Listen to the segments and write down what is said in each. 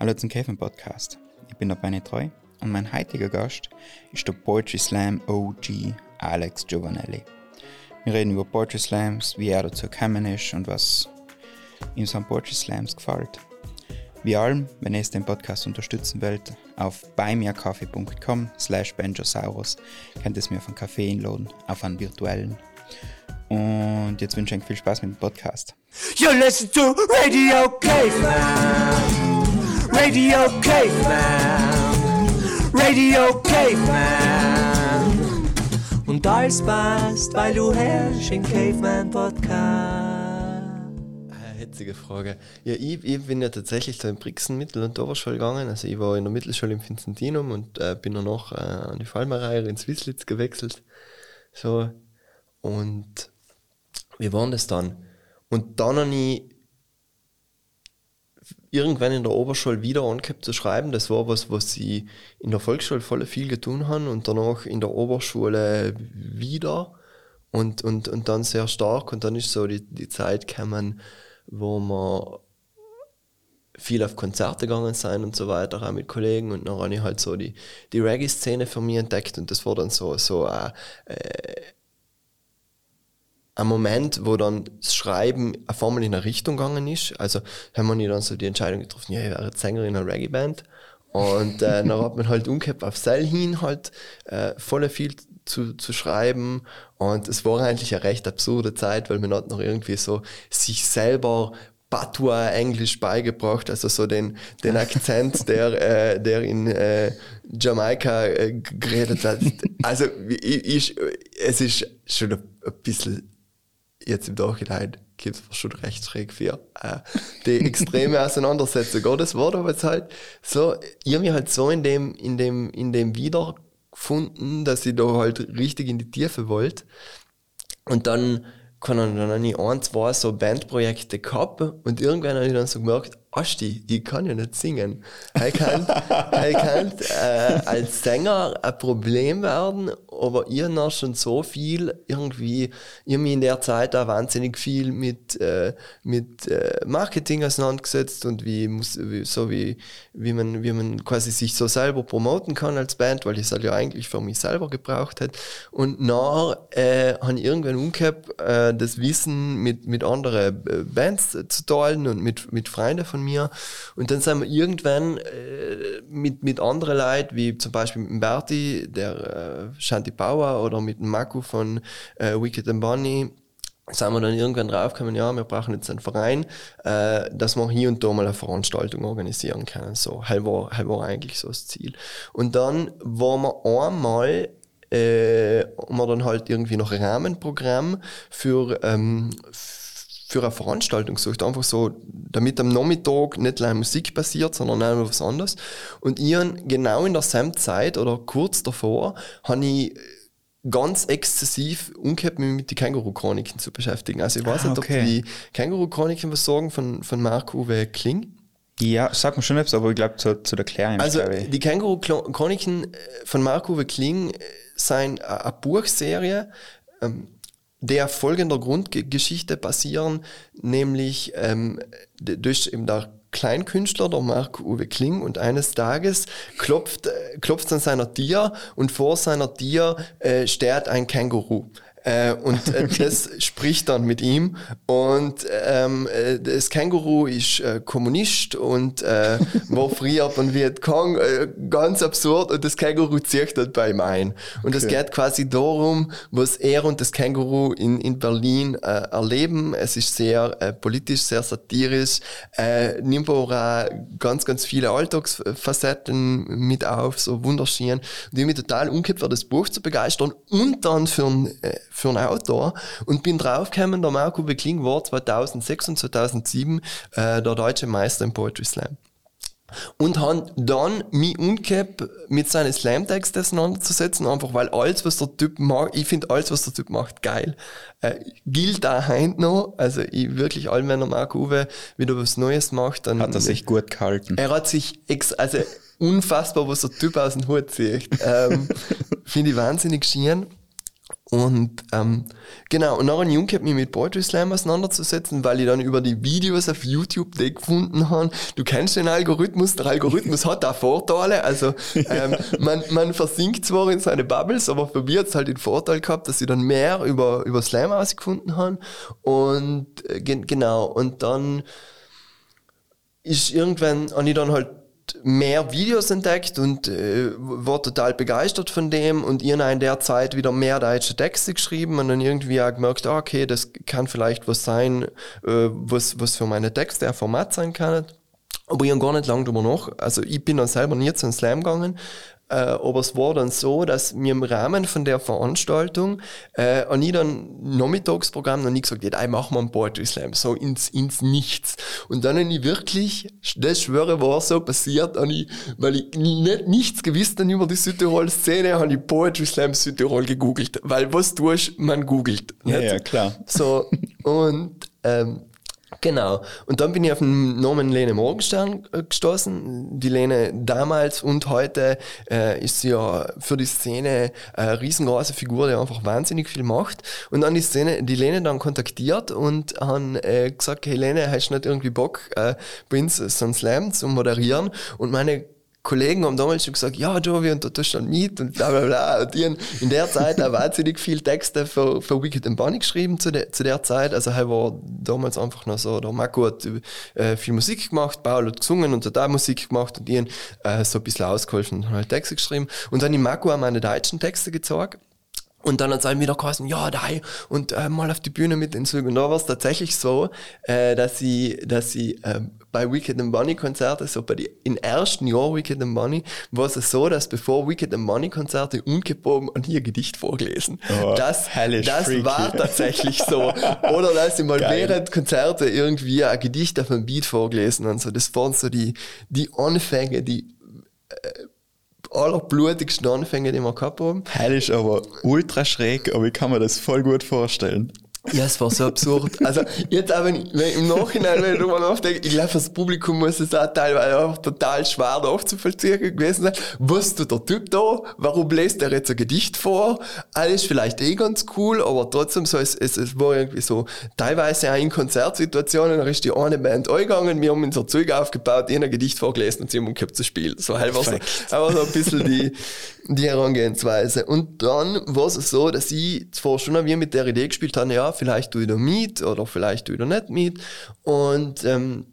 Hallo zum Käfen Podcast. Ich bin der Benny Treu und mein heutiger Gast ist der Poetry Slam OG Alex Giovanelli. Wir reden über Poetry Slams, wie er dazu gekommen ist und was ihm so an Poetry Slams gefällt. Wie allem, wenn ihr den Podcast unterstützen wollt, auf buymeakaffee.com slash benjosaurus könnt ihr es mir einen Kaffee einladen, auf einen virtuellen. Und jetzt wünsche ich euch viel Spaß mit dem Podcast. You listen to Radio Caveman. Radio Caveman. Radio Caveman. Und alles passt, weil du herrschst im Caveman Podcast. Eine Hitzige Frage. Ja, ich, ich bin ja tatsächlich da in Brixen Mittel- und Oberschule gegangen. Also ich war in der Mittelschule im Vincentinum und äh, bin danach äh, an die Fallmerei in Swisslitz gewechselt. So. Und wie war das dann? Und dann habe ich irgendwann in der Oberschule wieder angehabt zu schreiben. Das war was, was ich in der Volksschule voll viel getan habe und danach in der Oberschule wieder und, und, und dann sehr stark. Und dann ist so die, die Zeit gekommen, wo man viel auf Konzerte gegangen sein und so weiter, auch mit Kollegen. Und dann habe ich halt so die, die Reggae-Szene für mich entdeckt und das war dann so, so äh, äh, ein Moment, wo dann das Schreiben auf einmal in eine Richtung gegangen ist. Also haben wir dann so die Entscheidung getroffen, ja, ich wäre jetzt Sänger in einer Reggae-Band. Und äh, dann hat man halt umgekehrt auf Seil hin halt äh, voll viel zu, zu schreiben. Und es war eigentlich eine recht absurde Zeit, weil man hat noch irgendwie so sich selber Patois Englisch beigebracht, also so den, den Akzent, der, äh, der in äh, Jamaika äh, geredet hat. Also ich, ich, es ist schon ein bisschen jetzt im Nachhinein gibt es schon recht schräg für äh, die extreme Auseinandersetzung. Oder das war aber jetzt halt so, ich habe mich halt so in dem, in dem, in dem wiedergefunden, dass ich da halt richtig in die Tiefe wollte. Und dann kann dann, dann habe ich ein, zwei so Bandprojekte gehabt und irgendwann habe ich dann so gemerkt, Asti, ich kann ja nicht singen. Ich kann, ich kann äh, als Sänger ein Problem werden, aber ich habe schon so viel irgendwie, ich habe mich in der Zeit auch wahnsinnig viel mit, äh, mit äh, Marketing auseinandergesetzt und wie, muss, wie, so wie, wie, man, wie man quasi sich so selber promoten kann als Band, weil ich es halt ja eigentlich für mich selber gebraucht hätte. Und nach äh, habe ich irgendwann umgekehrt, äh, das Wissen mit, mit anderen äh, Bands zu teilen und mit, mit Freunden von mir. Und dann sind wir irgendwann äh, mit, mit anderen Leuten, wie zum Beispiel mit Berti, der äh, Shanti Power oder mit Maku von äh, Wicked and Bunny, sind wir dann irgendwann draufgekommen, ja, wir brauchen jetzt einen Verein, äh, dass wir hier und da mal eine Veranstaltung organisieren können. So, halt war, halt war eigentlich so das Ziel. Und dann waren wir einmal äh, haben wir dann halt irgendwie noch Rahmenprogramm für, ähm, für eine Veranstaltung gesucht. Einfach so, damit am Nachmittag nicht allein Musik passiert, sondern auch was anderes. Und ich genau in derselben Zeit oder kurz davor habe ich ganz exzessiv umgekehrt, mich mit den Känguru-Chroniken zu beschäftigen. Also ich weiß Ah, nicht, okay. ob die Känguru-Chroniken was sagen von, von Marc-Uwe Kling. Ja, sag mir schon etwas, aber ich glaube zu, zu der Klärung. Also die Känguru-Chroniken von Marc-Uwe Kling äh, sind eine Buchserie, ähm, der folgender Grundgeschichte basieren, nämlich ähm, durch eben der Kleinkünstler, der Marc-Uwe Kling, und eines Tages klopft, äh, klopft an seiner Tür und vor seiner Tür äh, steht ein Känguru. Äh, und äh, das spricht dann mit ihm. Und ähm, äh, das Känguru ist äh, Kommunist und äh, war früher von Vietcong. Äh, ganz absurd. Und das Känguru zieht dort bei ihm ein. Und es Okay. geht quasi darum, was er und das Känguru in, in Berlin äh, erleben. Es ist sehr äh, politisch, sehr satirisch. Äh, nimmt auch ganz, ganz viele Alltagsfacetten mit auf, so wunderschön. Und ich mich total umgekehrt, für das Buch zu begeistern und dann für einen, äh, für einen Autor. Und bin draufgekommen, der Marco Bekling war 2006 und 2007 äh, der deutsche Meister im Poetry Slam. Und haben dann mich umgekehrt mit seinen Slam-Texten auseinanderzusetzen, einfach weil alles, was der Typ macht, ich finde alles, was der Typ macht, geil. Äh, gilt auch heute noch. Also ich wirklich, allem wenn der Marco Uwe wieder was Neues macht, dann Hat er sich gut gehalten. er hat sich ex also unfassbar, was der Typ aus dem Hut zieht. Ähm, Finde ich wahnsinnig schön. Und ähm, genau, und nachher Jung hat mich mit Poetry Slam auseinanderzusetzen, weil ich dann über die Videos auf YouTube die gefunden habe. Du kennst den Algorithmus, der Algorithmus hat auch Vorteile. Also ähm, man, man versinkt zwar in seine Bubbles, aber für mich hat es halt den Vorteil gehabt, dass ich dann mehr über, über Slam ausgefunden habe. Und äh, genau, und dann ist irgendwann, habe ich dann halt mehr Videos entdeckt und äh, war total begeistert von dem und ihr in der Zeit wieder mehr deutsche Texte geschrieben und dann irgendwie auch gemerkt, ah, okay, das kann vielleicht was sein, äh, was, was für meine Texte ein Format sein kann. Aber ich habe gar nicht lange drüber nach. Also ich bin dann selber nie zu einem Slam gegangen, äh, aber es war dann so, dass mir im Rahmen von der Veranstaltung äh, an dann Nachmittagsprogramm noch nie gesagt hätte, machen wir einen Poetry Slam, so ins, ins Nichts. Und dann habe ich wirklich, das schwöre, war so passiert, ich, weil ich nicht, nichts gewusst habe über die Südtirol-Szene, habe ich Poetry Slam Südtirol gegoogelt. Weil was tust, man googelt. Ja, ja, klar. So, und ähm, Genau. Und dann bin ich auf den Namen Lene Morgenstern äh, gestoßen. Die Lene damals und heute äh, ist sie ja für die Szene eine riesengroße Figur, die einfach wahnsinnig viel macht. Und dann die Szene, die Lene dann kontaktiert und haben äh, gesagt, hey Lene, hast du nicht irgendwie Bock, äh, bei uns Slam zu moderieren? Und meine Kollegen haben damals schon gesagt, ja, Jovi, und da tust du dann mit und bla bla bla. Und die haben in der Zeit auch wahnsinnig viele Texte für, für Wicked and Bunny geschrieben zu, de, zu der Zeit. Also er war damals einfach noch so, der Marco hat äh, viel Musik gemacht, Paul hat gesungen und hat auch Musik gemacht und die haben äh, so ein bisschen ausgeholfen und halt Texte geschrieben. Und dann die Marco haben meine deutschen Texte gezeigt. Und dann hat es einem wieder geheißen, ja, da und äh, mal auf die Bühne mit den Zügen. Und da war es tatsächlich so, äh, dass sie, dass sie äh, bei Wicked and Bunny Konzerte, so bei den im ersten Jahr Wicked and Bunny, war es so, dass bevor Wicked and Bunny Konzerte ungebogen an ihr Gedicht vorgelesen. Oh, das das freaky. war tatsächlich so. Oder dass sie mal Geil. während Konzerte irgendwie ein Gedicht auf einem Beat vorgelesen und so. Das waren so die, die Anfänge, die äh, allerblutigsten Anfänge, die wir gehabt haben. Ist aber ultra schräg, aber ich kann mir das voll gut vorstellen. Ja, es war so absurd. Also, jetzt aber wenn im Nachhinein, wenn ich drüber nachdenke, ich glaube, fürs Publikum muss es auch teilweise auch total schwer nachzuvollziehen gewesen sein. Was tut der Typ da? Warum lässt er jetzt ein Gedicht vor? Alles vielleicht eh ganz cool, aber trotzdem so, es, es, es war irgendwie so, teilweise auch in Konzertsituationen, da ist die eine Band eingegangen, wir haben unser Zeug aufgebaut, ich ein Gedicht vorgelesen und sie haben gehabt zu spielen. So halt war so, aber so ein bisschen die, die Herangehensweise. Und dann war es so, dass ich zwar schon wie mit der Idee gespielt habe, ja, vielleicht tue ich da mit oder vielleicht tue ich da nicht mit. Und, ähm,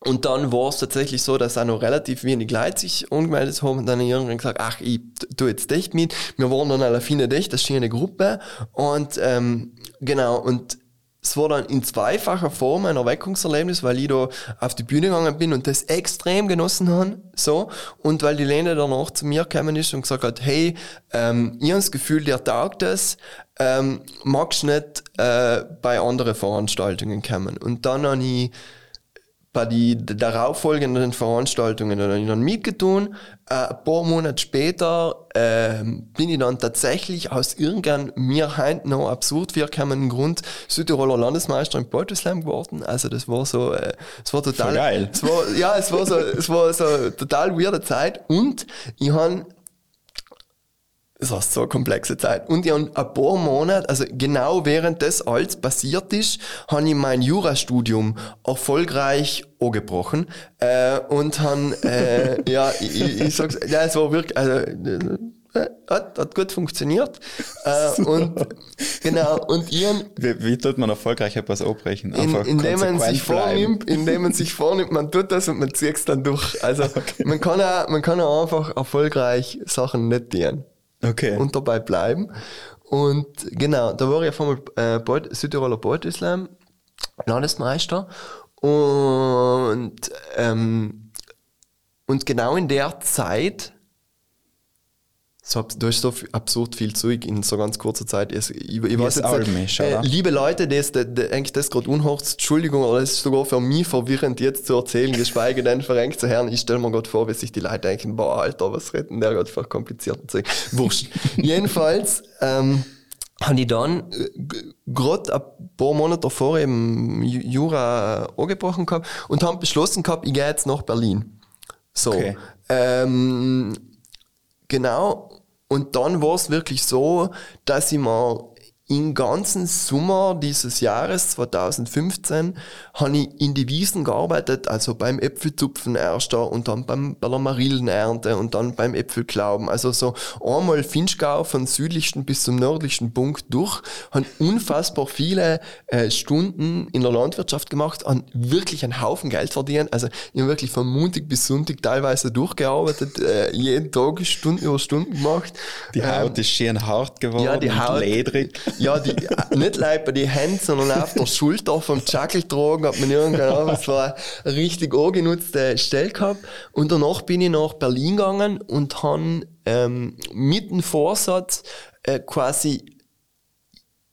und dann war es tatsächlich so, dass auch noch relativ wenig Leute sich angemeldet haben und dann irgendwann gesagt, ach, ich tue jetzt echt mit. Wir waren dann alle viele echt, das ist eine Gruppe. Und ähm, genau, und es war dann in zweifacher Form ein Erweckungserlebnis, weil ich da auf die Bühne gegangen bin und das extrem genossen habe, so. Und weil die Lene danach zu mir gekommen ist und gesagt hat, hey, ähm, ich habe das Gefühl, dir taugt das, ähm, magst nicht äh, bei anderen Veranstaltungen kommen? Und dann habe ich bei den darauffolgenden Veranstaltungen dann mitgetan. Äh, ein paar Monate später äh, bin ich dann tatsächlich aus irgendeinem mir heute noch absurd vorkommenden Grund Südtiroler Landesmeister im Poetry geworden. Also das war so, äh, es war total Voll geil. Es war, ja, es war so, es war so total weirde Zeit und ich habe das war so eine komplexe Zeit. Und ich habe ein paar Monate, also genau während das alles passiert ist, habe ich mein Jurastudium erfolgreich angebrochen. Äh, und habe, äh, ja, ich, ich sag's, ja, es war wirklich, also, äh, hat, hat gut funktioniert. Äh, und genau, und ihren. Wie, wie tut man erfolgreich etwas abbrechen? In, indem man sich vornimmt, indem man sich vornimmt, man tut das und man zieht es dann durch. Also okay. man kann auch, man kann auch einfach erfolgreich Sachen nicht tun. Okay. Und dabei bleiben. Und genau, da war ich auf einmal äh, Poet, Südtiroler Poetry Slam Landesmeister. Und, ähm, und genau in der Zeit so, du hast so absurd viel Zeug in so ganz kurzer Zeit. Ich, ich, ich weiß jetzt nicht, äh, liebe Leute, das, das, das, eigentlich das gerade unhorcht, Entschuldigung, aber das ist sogar für mich verwirrend jetzt zu erzählen, geschweige denn verrenkt zu hören. Ich stelle mir gerade vor, wie sich die Leute denken, boah, Alter, was redet der gerade für komplizierten Zeug. Wurscht. Jedenfalls, ähm, habe ich dann äh, gerade ein paar Monate davor eben Jura angebrochen gehabt und haben beschlossen gehabt, ich gehe jetzt nach Berlin. So. Okay. Ähm, genau. Und dann war es wirklich so, dass ich mir im ganzen Sommer dieses Jahres 2015 habe ich in die Wiesen gearbeitet, also beim Äpfelzupfen erster und dann beim, bei der Marillenernte und dann beim Äpfelklauben. Also so einmal Finchgau von südlichsten bis zum nördlichsten Punkt durch, habe unfassbar viele äh, Stunden in der Landwirtschaft gemacht, habe wirklich einen Haufen Geld verdient. Also ich habe wirklich von Montag bis Sonntag teilweise durchgearbeitet, äh, jeden Tag Stunden über Stunden gemacht. Die Haut ähm, ist schön hart geworden ja, die Haut, ledrig ja, die, nicht leid bei die Hände, sondern auf der Schulter vom Jackel tragen, hat man irgendwann auch, es war eine richtig angenutzte Stelle gehabt. Und danach bin ich nach Berlin gegangen und habe ähm, mit dem Vorsatz äh, quasi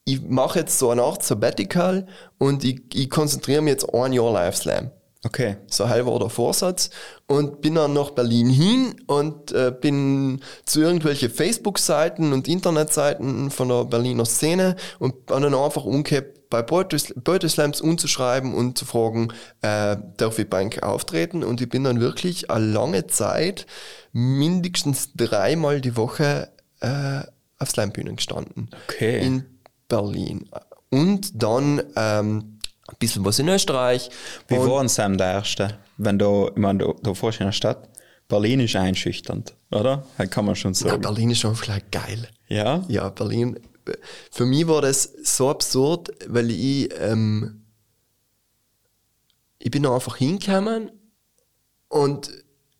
ich mache jetzt so eine Art Sabbatical und ich, ich konzentriere mich jetzt ein Jahr Live Slam. Okay. So halb war der Vorsatz. Und bin dann nach Berlin hin und äh, bin zu irgendwelche Facebook-Seiten und Internetseiten von der Berliner Szene und habe dann einfach umgekehrt bei Poetry Slams umzuschreiben und zu fragen, äh, darf ich Bank auftreten? Und ich bin dann wirklich eine lange Zeit, mindestens dreimal die Woche, äh, auf Slambühnen gestanden. Okay. In Berlin. Und dann ähm, ein bisschen was in Österreich. Wie war Sam der Erste? Wenn du, ich meine, du, du fährst in der Stadt, Berlin ist einschüchternd, oder? Das kann man schon sagen. Ja, Berlin ist schon vielleicht geil. Ja? Ja, Berlin. Für mich war das so absurd, weil ich, ähm, ich bin da einfach hingekommen und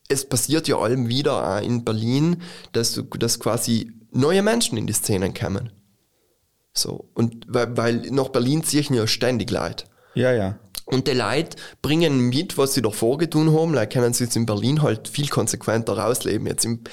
es passiert ja allem wieder auch in Berlin, dass, dass quasi neue Menschen in die Szenen kommen. So. Und weil, weil nach Berlin ziehen ja ständig Leute. Ja, ja. Und die Leute bringen mit, was sie davor getan haben. Like, können sie jetzt in Berlin halt viel konsequenter rausleben. Jetzt im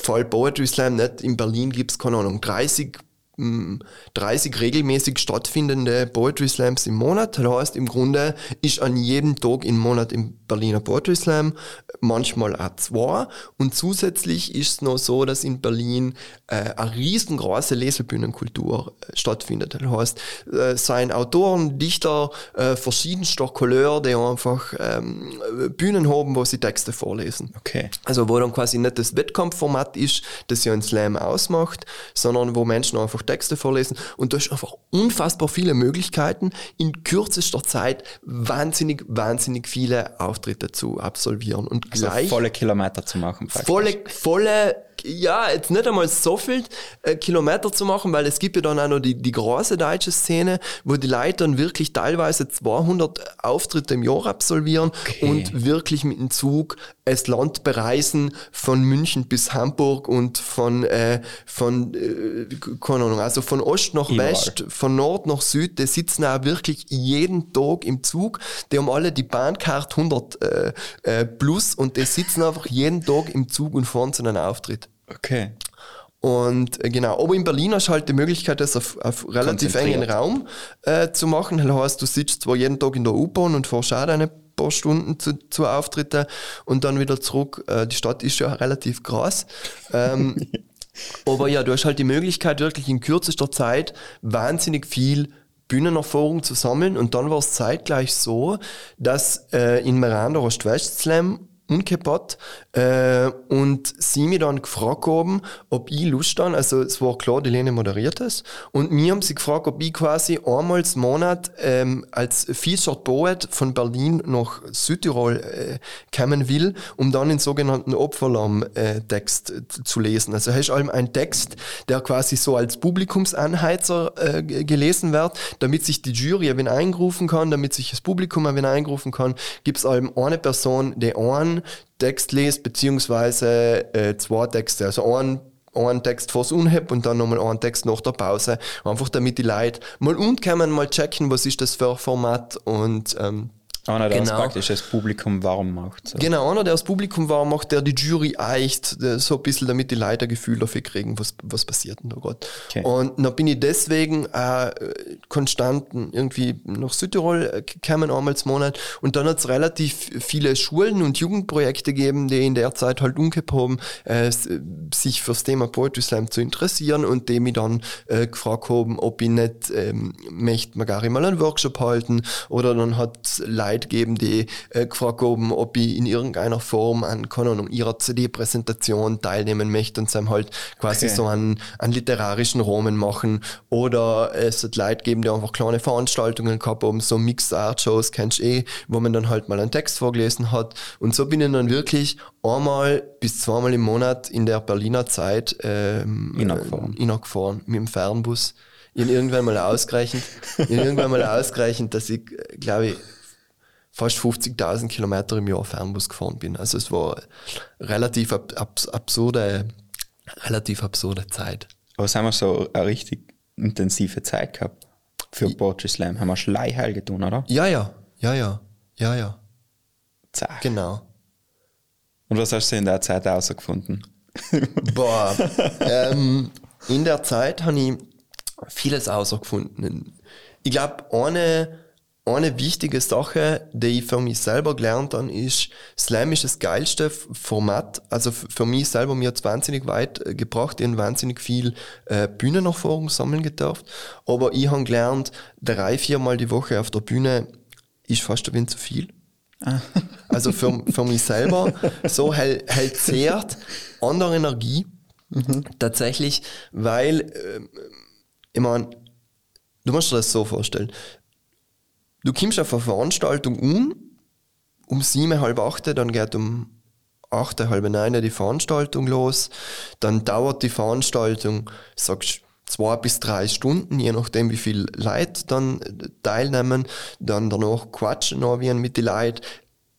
Fall Poetry Slam nicht. In Berlin gibt's keine Ahnung, 30 30 regelmäßig stattfindende Poetry Slams im Monat. Das heißt, im Grunde ist an jedem Tag im Monat im Berliner Poetry Slam, manchmal auch zwei. Und zusätzlich ist es noch so, dass in Berlin äh, eine riesengroße Lesebühnenkultur äh, stattfindet. Das heißt, äh, seien Autoren, Dichter äh, verschiedenster Couleur, die einfach ähm, Bühnen haben, wo sie Texte vorlesen. Okay. Also wo dann quasi nicht das Wettkampfformat ist, das ja ein Slam ausmacht, sondern wo Menschen einfach Texte vorlesen und du hast einfach unfassbar viele Möglichkeiten, in kürzester Zeit wahnsinnig, wahnsinnig viele Auftritte zu absolvieren und also gleich volle Kilometer zu machen. Praktisch. Volle, volle ja, jetzt nicht einmal so viel äh, Kilometer zu machen, weil es gibt ja dann auch noch die, die große deutsche Szene, wo die Leute dann wirklich teilweise 200 Auftritte im Jahr absolvieren okay. und wirklich mit dem Zug das Land bereisen, von München bis Hamburg und von, äh, von äh, keine Ahnung, also von Ost nach Überall. West, von Nord nach Süd, die sitzen auch wirklich jeden Tag im Zug, die haben alle die Bahncard 100 äh, äh, plus und die sitzen einfach jeden Tag im Zug und fahren zu einem Auftritt. Okay. Und äh, genau, aber in Berlin hast du halt die Möglichkeit, das auf, auf relativ engen Raum äh, zu machen. Das heißt, du sitzt zwar jeden Tag in der U-Bahn und fährst auch eine paar Stunden zu, zu Auftritten und dann wieder zurück. Äh, die Stadt ist ja relativ groß. Ähm, aber ja, du hast halt die Möglichkeit, wirklich in kürzester Zeit wahnsinnig viel Bühnenerfahrung zu sammeln. Und dann war es zeitgleich so, dass äh, in Miranda hast West Slam umgebaut äh, und sie mich dann gefragt haben, ob ich Lust habe, also es war klar, die Lene moderiert es und mir haben sie gefragt, ob ich quasi einmal im Monat ähm, als Featured Poet von Berlin nach Südtirol äh, kommen will, um dann den sogenannten Opferlamm-Text äh, zu lesen. Also hast allem ein Text, der quasi so als Publikumsanheizer äh, gelesen wird, damit sich die Jury ein eingerufen kann, damit sich das Publikum ein eingerufen kann, gibt es allem eine Person, die einen Text liest, beziehungsweise äh, zwei Texte. Also einen, einen Text vors Unheb und dann nochmal einen Text nach der Pause. Einfach damit die Leute mal umkommen, mal checken, was ist das für ein Format und ähm, einer, der genau. praktisch das Publikum warm macht. So. Genau, einer, der das Publikum warm macht, der die Jury eicht, so ein bisschen, damit die Leute ein Gefühl dafür kriegen, was, was passiert denn da gerade. Okay. Und dann bin ich deswegen äh, konstant irgendwie nach Südtirol äh, gekommen, einmal im Monat. Und dann hat es relativ viele Schulen und Jugendprojekte gegeben, die in der Zeit halt umgekehrt haben, äh, sich fürs Thema Poetry Slam zu interessieren und die mich dann äh, gefragt haben, ob ich nicht ähm, möchte, mal gar mal einen Workshop halten oder dann hat Leute Leute gegeben, die äh, gefragt haben, ob ich in irgendeiner Form an, Ahnung, ihrer CD-Präsentation teilnehmen möchte und dann halt quasi Okay. so einen, einen literarischen Roman machen. Oder es hat Leute gegeben, die einfach kleine Veranstaltungen gehabt haben, so Mixed Art Shows, kennst du eh, wo man dann halt mal einen Text vorgelesen hat. Und so bin ich dann wirklich einmal bis zweimal im Monat in der Berliner Zeit ähm, Innergefahren. äh, innergefahren mit dem Fernbus. Habe irgendwann mal ich hab irgendwann mal ausgerechnet, dass ich, glaube ich, fast 50.000 Kilometer im Jahr Fernbus gefahren bin. Also es war relativ ab, abs, absurde, relativ absurde Zeit. Aber es haben wir so eine richtig intensive Zeit gehabt für Poetry Slam. Haben wir Schleiheil getan, oder? Ja, ja, ja, ja, ja, ja, Zack. genau. Und was hast du in der Zeit herausgefunden? Boah, ähm, in der Zeit habe ich vieles herausgefunden. Ich glaube, eine, eine wichtige Sache, die ich für mich selber gelernt habe, ist, Slam ist das geilste Format. Also für mich selber, mir hat es wahnsinnig weit äh, gebracht. Ich habe wahnsinnig viel äh, Bühnenerfahrung sammeln gedurft. Aber ich habe gelernt, drei, viermal die Woche auf der Bühne ist fast ein wenig zu viel. Also für, für mich selber so hält, hält zehrt an der Energie tatsächlich, weil ähm, ich meine, du musst dir das so vorstellen. Du kommst auf eine Veranstaltung um, um sieben, halb acht, dann geht um acht, halb neun die Veranstaltung los, dann dauert die Veranstaltung, sagst zwei bis drei Stunden, je nachdem wie viel Leute dann äh, teilnehmen, dann danach quatschen noch mit den Leuten.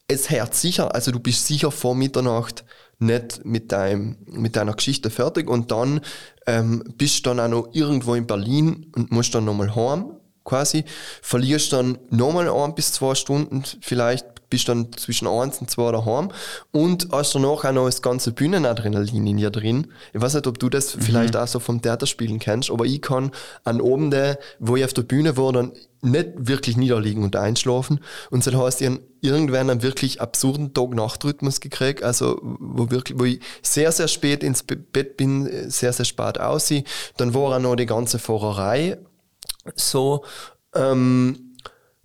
Es hört sicher, also du bist sicher vor Mitternacht nicht mit, deinem, mit deiner Geschichte fertig. Und dann ähm, bist du dann auch noch irgendwo in Berlin und musst dann nochmal heim quasi, verlierst dann nochmal ein bis zwei Stunden, vielleicht bist dann zwischen eins und zwei daheim und hast danach auch noch das ganze Bühnenadrenalin in dir drin. Ich weiß nicht, ob du das vielleicht auch so vom Theaterspielen kennst, aber ich kann an Abende, wo ich auf der Bühne war, dann nicht wirklich niederliegen und einschlafen. Und heißt, ich hab irgendwann einen wirklich absurden Tag-Nacht-Rhythmus gekriegt, also wo, wirklich, wo ich sehr, sehr spät ins Be- Bett bin, sehr, sehr spät aussehe. Dann war auch noch die ganze Fahrerei so. Ähm,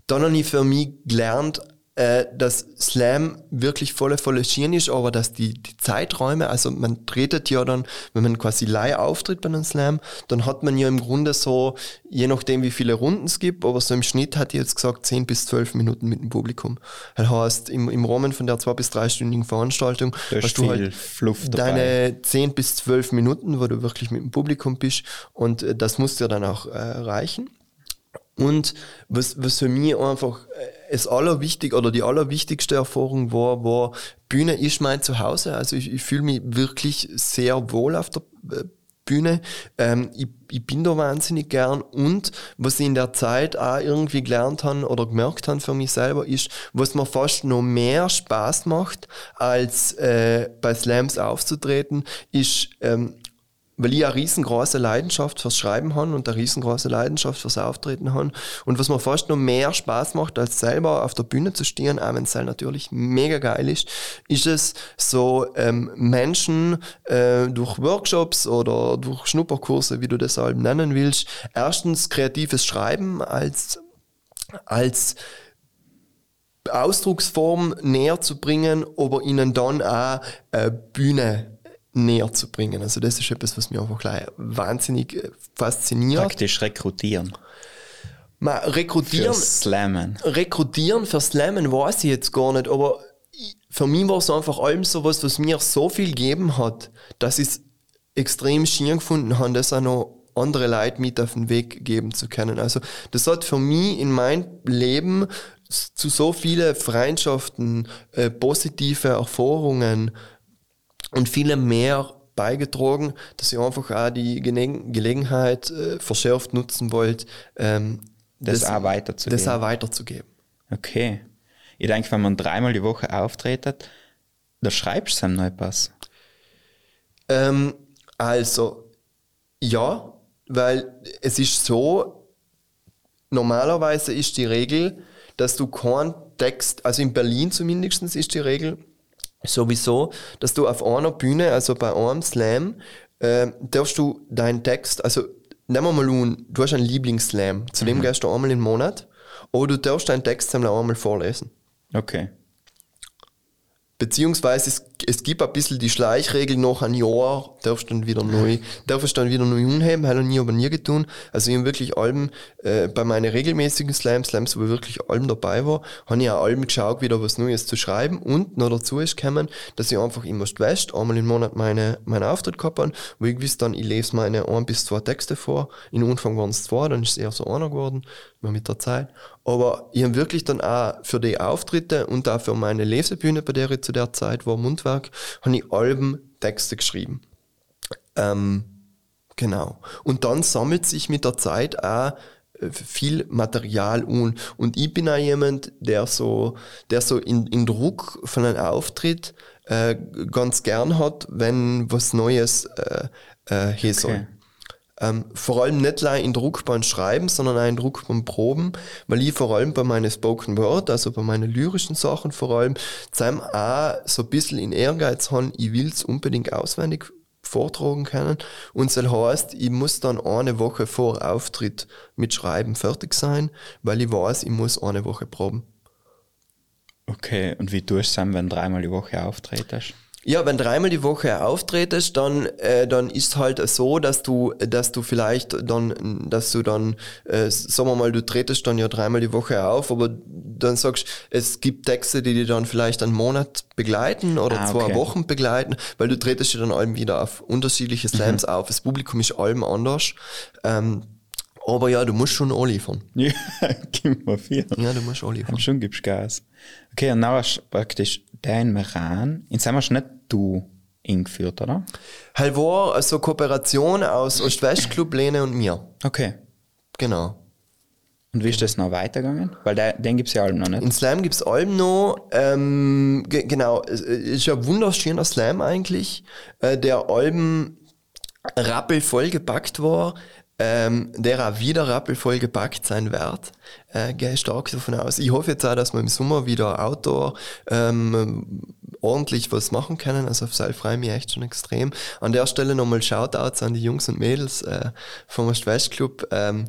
dann habe ich für mich gelernt, äh, dass Slam wirklich volle, volle Schienen ist, aber dass die, die Zeiträume, also man tretet ja dann, wenn man quasi live auftritt bei einem Slam, dann hat man ja im Grunde so, je nachdem wie viele Runden es gibt, aber so im Schnitt hat ich jetzt gesagt 10 bis 12 Minuten mit dem Publikum. Das heißt, im, im Rahmen von der zwei bis dreistündigen Veranstaltung Da ist hast du halt deine 10 bis 12 Minuten, wo du wirklich mit dem Publikum bist und äh, das muss dir dann auch äh, reichen. Und was, was für mich einfach äh, das allerwichtig oder die allerwichtigste Erfahrung war, war, Bühne ist mein Zuhause. Also ich, ich fühle mich wirklich sehr wohl auf der äh, Bühne. Ähm, ich, ich bin da wahnsinnig gern. Und was ich in der Zeit auch irgendwie gelernt habe oder gemerkt habe für mich selber, ist, was mir fast noch mehr Spaß macht, als äh, bei Slams aufzutreten, ist, ähm, weil ich eine riesengroße Leidenschaft fürs Schreiben habe und eine riesengroße Leidenschaft fürs Auftreten habe. Und was mir fast noch mehr Spaß macht, als selber auf der Bühne zu stehen, auch wenn es halt natürlich mega geil ist, ist es so ähm, Menschen äh, durch Workshops oder durch Schnupperkurse, wie du das halt nennen willst, erstens kreatives Schreiben als als Ausdrucksform näher zu bringen, aber ihnen dann auch äh, Bühne näher zu bringen. Also das ist etwas, was mich einfach gleich wahnsinnig äh, fasziniert. Praktisch rekrutieren. Für rekrutieren, Slammen. rekrutieren für Slammen weiß ich jetzt gar nicht, aber für mich war es einfach allem so was, was mir so viel gegeben hat, dass ich es extrem schön gefunden habe, das auch noch andere Leute mit auf den Weg geben zu können. Also das hat für mich in mein Leben zu so viele Freundschaften, äh, positive Erfahrungen und viele mehr beigetragen, dass ich einfach auch die Gene Gelegenheit äh, verschärft nutzen wollte, ähm, Das auch weiterzugeben. Das auch weiterzugeben. Okay. Ich denke, wenn man dreimal die Woche auftretet, da schreibst du noch etwas. Ähm, also, ja, weil es ist so, normalerweise ist die Regel, dass du keinen Text, also in Berlin zumindest ist die Regel sowieso, dass du auf einer Bühne, also bei einem Slam, äh, darfst du deinen Text, also nehmen wir mal an, du hast einen Lieblingsslam, zu dem gehst du einmal im Monat, oder du darfst deinen Text einmal vorlesen. Okay. Beziehungsweise es, es gibt ein bisschen die Schleichregel nach einem Jahr, darfst du dann wieder neu, darfst dann wieder neu umheben, habe ich nie aber nie getan. Also ich habe wirklich Alben, äh, bei meinen regelmäßigen Slams, Slams, wo wirklich Alben dabei war, habe ich auch Alben geschaut, wieder was Neues zu schreiben und noch dazu ist gekommen, dass ich einfach immer wäscht, einmal im Monat meine, meinen Auftritt gehabt habe, wo ich wusste dann, ich lese meine ein bis zwei Texte vor, in Anfang waren es zwei, dann ist es eher so einer geworden, immer mit der Zeit. Aber ich habe wirklich dann auch für die Auftritte und auch für meine Lesebühne, bei der ich zu der Zeit war, Mundwerk, habe ich Alben Texte geschrieben. Ähm, genau. Und dann sammelt sich mit der Zeit auch äh, viel Material un. Und ich bin auch jemand, der so, der so in, in Druck von einem Auftritt äh, ganz gern hat, wenn was Neues äh, äh, hier soll. Ähm, vor allem nicht allein in Druck beim Schreiben, sondern auch in Druck beim Proben, weil ich vor allem bei meinen Spoken Word, also bei meinen lyrischen Sachen vor allem, zusammen auch so ein bisschen in Ehrgeiz haben, ich will's unbedingt auswendig vortragen können. Und das heißt, ich muss dann eine Woche vor Auftritt mit Schreiben fertig sein, weil ich weiß, ich muss eine Woche proben. Okay, und wie tust du es, wenn du dreimal die Woche auftretest? Ja, wenn dreimal die Woche auftretest, dann, äh, dann ist halt so, dass du, dass du vielleicht dann, dass du dann, äh, sagen wir mal, du tretest dann ja dreimal die Woche auf, aber dann sagst, es gibt Texte, die dir dann vielleicht einen Monat begleiten oder Ah, zwei okay. Wochen begleiten, weil du tretest ja dann allem wieder auf unterschiedliche Slams auf. Das Publikum ist allem anders. Ähm, aber ja, du musst schon anliefern. Ja, gib mir vier. Ja, du musst anliefern. Und schon gibst du Gas. Okay, und dann hast du praktisch dein Meran. In dem hast du nicht du eingeführt, oder? Halt war so Kooperation aus Ost-West-Club, Lene und mir. Okay. Genau. Und wie ist das noch weitergegangen? Weil der, den gibt es ja alle noch nicht. In Slam gibt's Alben noch. Ähm, ge genau, es ist ja ein wunderschöner Slam eigentlich, äh, der Alben rappelvoll gepackt war, ähm, der auch wieder rappelvoll gepackt sein wird. Äh, gehe ich stark davon aus. Ich hoffe jetzt auch, dass wir im Sommer wieder Outdoor ähm, ordentlich was machen können. Also auf Seil freue ich mich echt schon extrem. An der Stelle nochmal Shoutouts an die Jungs und Mädels äh, vom Ost-West Club. Ähm,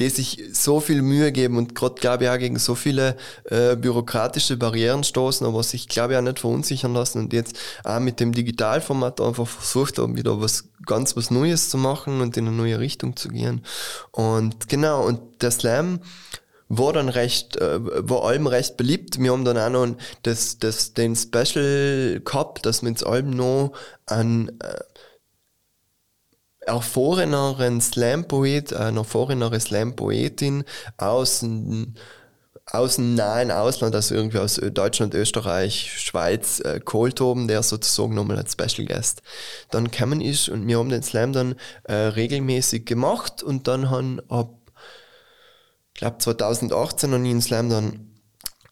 die sich so viel Mühe geben und gerade glaube ich auch gegen so viele äh, bürokratische Barrieren stoßen, aber sich glaube ich auch nicht verunsichern lassen und jetzt auch mit dem Digitalformat einfach versucht haben, wieder was ganz was Neues zu machen und in eine neue Richtung zu gehen. Und genau, und der Slam war dann recht, äh, war allem recht beliebt. Wir haben dann auch noch das, das, den Special gehabt, dass wir ins Alben noch an äh, erfahreneren Slam-Poet, eine erfahrenere Slam-Poetin aus dem, aus dem nahen Ausland, also irgendwie aus Deutschland, Österreich, Schweiz, äh, geholt haben, der sozusagen nochmal als Special Guest dann gekommen ist und wir haben den Slam dann äh, regelmäßig gemacht und dann haben ab, ich glaube 2018 habe ich den Slam dann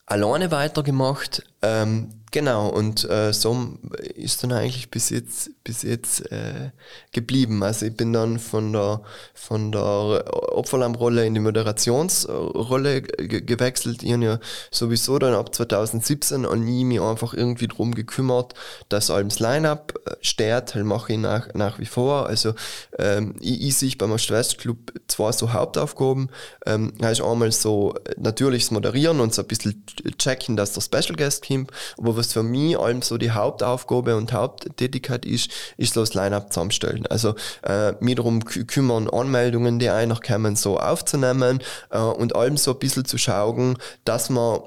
alleine weitergemacht. Ähm, genau, und äh, so ist dann eigentlich bis jetzt, bis jetzt äh, geblieben. Also ich bin dann von der, von der Opferlammrolle in die Moderationsrolle ge gewechselt. Ich habe ja sowieso dann ab 2017 an nie mich einfach irgendwie drum gekümmert, dass allem Line-Up äh, steht, halt mache ich nach, nach wie vor. Also ähm, ich, ich sehe beim Ost-West-Club zwei so Hauptaufgaben. Ähm, ist einmal so äh, natürlich das Moderieren und so ein bisschen checken, dass der Special Guest kommt. Aber was für mich allem so die Hauptaufgabe und Haupttätigkeit ist, ist das Line-Up zusammenstellen. Also äh, mich darum kü- kümmern, Anmeldungen, die einer kommen, so aufzunehmen äh, und allem so ein bisschen zu schauen, dass man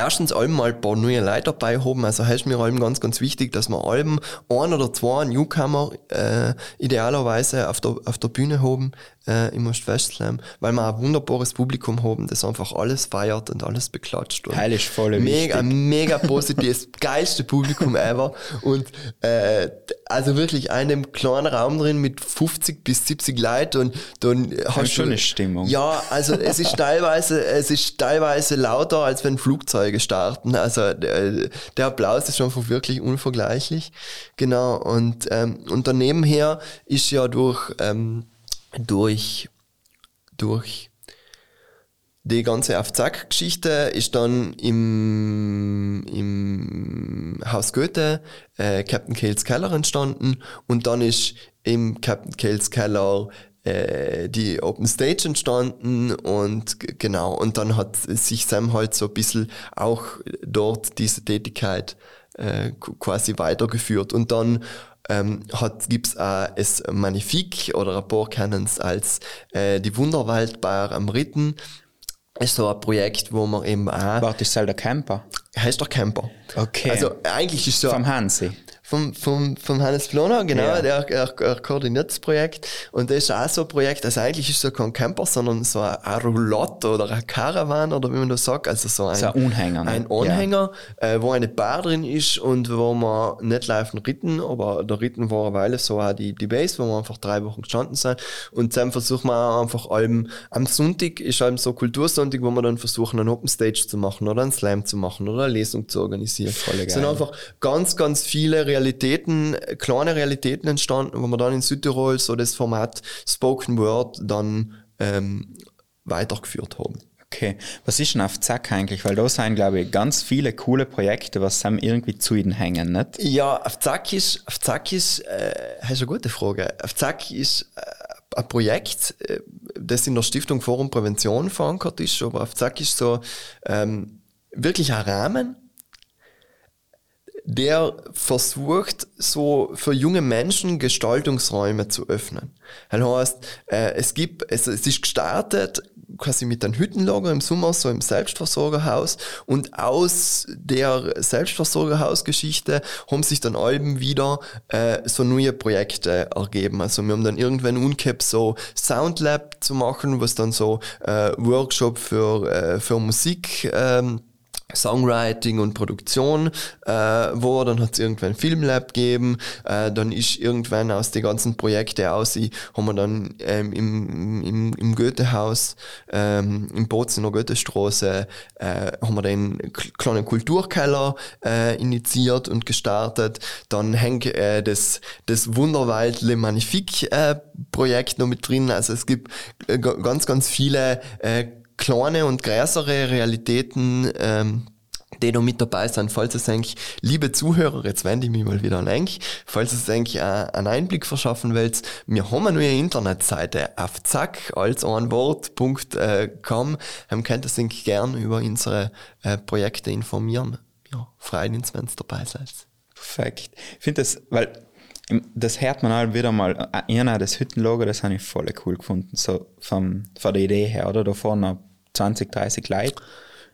erstens allem mal ein paar neue Leute dabei haben. Also heißt mir allem ganz, ganz wichtig, dass wir allem ein oder zwei Newcomer äh, idealerweise auf der, auf der Bühne haben äh, im Ost-West Slam, weil wir ein wunderbares Publikum haben, das einfach alles feiert und alles beklatscht. Und Teil ist voll mega, wichtig. mega positives, geilste Publikum ever. Und äh, also wirklich einem kleinen Raum drin mit 50 bis 70 Leuten und dann hast schon du eine Stimmung. Ja, also es ist teilweise, es ist teilweise lauter, als wenn Flugzeuge starten. Also der, der Applaus ist einfach wirklich unvergleichlich. Genau. Und, ähm, und daneben her ist ja durch, ähm, durch, durch die ganze Auf Zack-Geschichte ist dann im, im Haus Goethe äh, Captain Cales Keller entstanden und dann ist im Captain Cales Keller äh, die Open Stage entstanden und genau, und dann hat sich Sam halt so ein bisschen auch dort diese Tätigkeit äh, qu- quasi weitergeführt. Und dann ähm, hat, gibt's auch das Magnifik oder kennen es als äh, die Wunderwaldbar am Ritten. Ist so ein Projekt, wo man eben auch, Warte, ist der Camper? heißt der Camper. Okay. Also eigentlich ist so Vom Hansi. Vom, vom, vom Hannes Ploner, genau, Ja. der er, er koordiniert das Projekt. Und das ist auch so ein Projekt, also eigentlich ist es so kein Camper, sondern so ein, ein Roulotte oder ein Caravan oder wie man das sagt, also so ein, So ein Anhänger, ne? ein Anhänger äh, wo eine Bar drin ist und wo man nicht live ritten, aber der Ritten war eine Weile so auch die, die Base, wo wir einfach drei Wochen gestanden sind. Und dann versuchen wir auch einfach allem, am Sonntag ist eben so Kultursonntag, wo wir dann versuchen, einen Open Stage zu machen oder einen Slam zu machen oder eine Lesung zu organisieren. Voll geil. Es sind einfach ganz, ganz viele Realitäten, äh, kleine Realitäten entstanden, wo wir dann in Südtirol so das Format Spoken Word dann ähm, weitergeführt haben. Okay. Was ist denn auf Zack eigentlich? Weil da sind, glaube ich, ganz viele coole Projekte, was Sam irgendwie zu ihnen hängen, nicht? Ja, auf Zack ist, auf Zack ist, äh, das ist eine gute Frage. Auf Zack ist äh, ein Projekt, äh, das in der Stiftung Forum Prävention verankert ist, aber auf Zack ist so ähm, wirklich ein Rahmen, der versucht, so für junge Menschen Gestaltungsräume zu öffnen. Das heißt, äh, es gibt, es, es ist gestartet quasi mit einem Hüttenlager im Sommer, so im Selbstversorgerhaus und aus der Selbstversorgerhausgeschichte haben sich dann Alben wieder äh, so neue Projekte ergeben. Also wir haben dann irgendwann ungehabt, so Soundlab zu machen, was dann so äh, Workshop für, äh, für Musik ähm, Songwriting und Produktion äh, war, dann hat es irgendwann Filmlab gegeben, äh, dann ist irgendwann aus den ganzen Projekten aus, ich- haben wir dann ähm, im, im, im Goethehaus, ähm, im Bozener Goethestraße, äh, haben wir den kleinen Kulturkeller äh, initiiert und gestartet, dann hängt äh, das, das Wunderwald Le Magnifique äh, Projekt noch mit drin, also es gibt äh, ga- ganz, ganz viele äh, kleine und größere Realitäten, ähm, die noch mit dabei sind, falls es eigentlich, liebe Zuhörer, jetzt wende ich mich mal wieder an euch, falls es eigentlich äh, einen Einblick verschaffen wollt, wir haben eine neue Internetseite auf zack, als ein Wort.com, ähm, könnt ihr euch gern über unsere äh, Projekte informieren. Ja, freuen uns, wenn ihr dabei seid. Perfekt. Ich finde das, weil im- das hört man halt wieder mal, äh, ja, das Hüttenlogo, das habe ich voll cool gefunden, so vom, von der Idee her, oder? Da vorne 20, 30 Leute,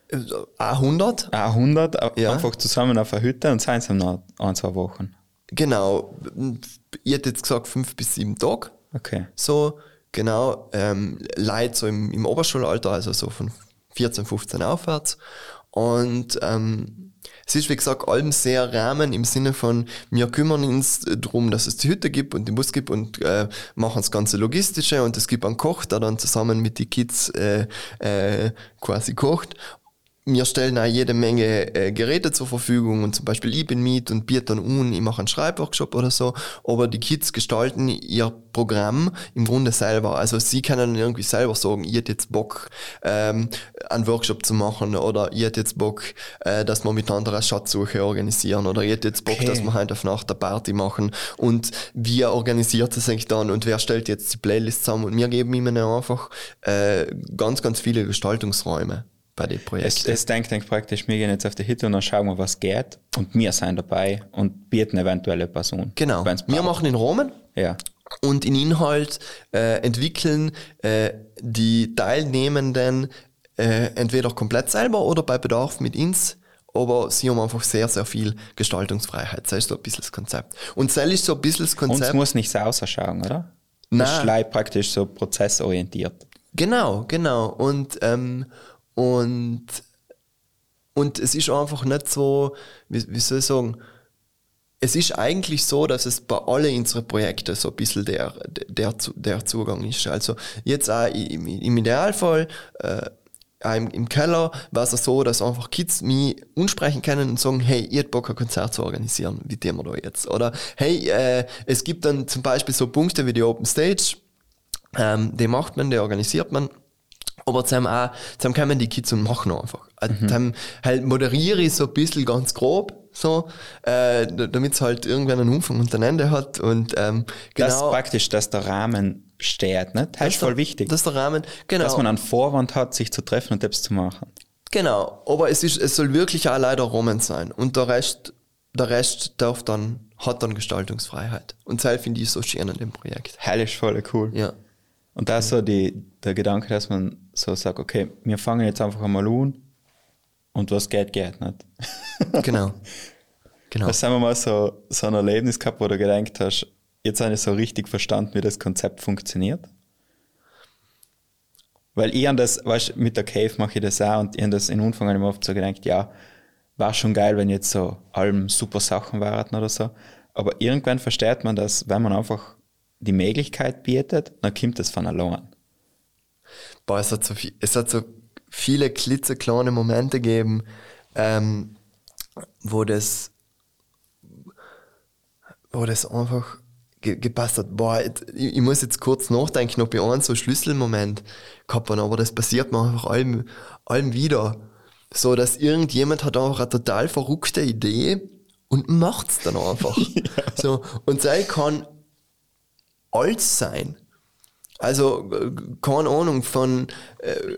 Äh, 100? auch 100, äh, Ja. einfach zusammen auf einer Hütte und sind es nach ein, zwei Wochen. Genau, ich hätte jetzt gesagt fünf bis sieben Tage. Okay. So, genau, ähm, Leute so im, im Oberschulalter, also so von 14, 15 aufwärts. Und ähm, es ist, wie gesagt, allem sehr Rahmen im Sinne von, wir kümmern uns darum, dass es die Hütte gibt und den Bus gibt und äh, machen das ganze Logistische und es gibt einen Koch, der dann zusammen mit den Kids äh, äh, quasi kocht. Wir stellen auch jede Menge äh, Geräte zur Verfügung und zum Beispiel ich bin mit und biete dann un, ich mache einen Schreibworkshop oder so, aber die Kids gestalten ihr Programm im Grunde selber. Also sie können dann irgendwie selber sagen, ich hätte jetzt Bock, ähm, einen Workshop zu machen oder ich hätte jetzt Bock, äh, dass wir miteinander eine Schatzsuche organisieren oder ich hätte jetzt Bock, Okay. dass wir heute auf Nacht eine Party machen und wer organisiert das eigentlich dann und wer stellt jetzt die Playlist zusammen und wir geben ihnen einfach äh, ganz, ganz viele Gestaltungsräume bei den Projekten. Es, es denkt eigentlich praktisch, wir gehen jetzt auf die Hütte und dann schauen wir, was geht und wir sind dabei und bieten eventuelle Personen. Genau. Wir machen den Rahmen Ja. und in Inhalt äh, entwickeln äh, die Teilnehmenden äh, entweder komplett selber oder bei Bedarf mit uns. Aber sie haben einfach sehr, sehr viel Gestaltungsfreiheit. Das ist so ein bisschen das Konzept. Und das ist so ein bisschen das Konzept. muss nicht so ausschauen, oder? Nein. Das ist praktisch so prozessorientiert. Genau, genau. Und, ähm, und, und es ist einfach nicht so, wie, wie soll ich sagen, es ist eigentlich so, dass es bei alle unsere Projekte so ein bisschen der, der, der Zugang ist. Also jetzt auch im, Idealfall, äh, im, Keller war es so, dass einfach Kids mich ansprechen können und sagen, hey, ich hätte Bock, ein Konzert zu organisieren, wie tun wir da jetzt? Oder hey, äh, es gibt dann zum Beispiel so Punkte wie die Open Stage, ähm, die macht man, die organisiert man. Aber zusammen auch, zusammen kommen die Kids und machen einfach. Also Dann halt moderiere ich so ein bisschen ganz grob, so, äh, damit es halt irgendwann einen Umfang und ein Ende hat und ähm, Das genau. ist praktisch, dass der Rahmen steht, ne? Das ist voll der- wichtig. Das ist der Rahmen, genau. dass man einen Vorwand hat, sich zu treffen und etwas zu machen. Genau, aber es ist, es soll wirklich auch leider Roman sein. Und der Rest, der Rest darf dann, hat dann Gestaltungsfreiheit. Und das finde ich so schön an dem Projekt. Hell ist voll cool. Ja. Und da ist so die, der Gedanke, dass man so sagt, okay, wir fangen jetzt einfach einmal an und was geht, geht nicht. Genau. Genau. Das haben wir mal so, so ein Erlebnis gehabt, wo du gedacht hast, jetzt habe ich so richtig verstanden, wie das Konzept funktioniert. Weil ich an das, weißt du, mit der Cave mache ich das auch und ich habe das in Anfang immer oft so gedacht, ja, war schon geil, wenn jetzt so allem super Sachen waren oder so. Aber irgendwann versteht man das, wenn man einfach die Möglichkeit bietet, dann kommt das von allein. Boah, es hat so, viel, es hat so viele klitzekleine Momente gegeben, ähm, wo das, wo das einfach ge gepasst hat. Boah, ich, ich muss jetzt kurz nachdenken, ob ich einen so Schlüsselmoment gehabt habe, aber das passiert mir einfach allem, allem wieder. So, dass irgendjemand hat einfach eine total verrückte Idee und macht's dann einfach. So, und sei kann alles sein. Also, keine Ahnung, von äh,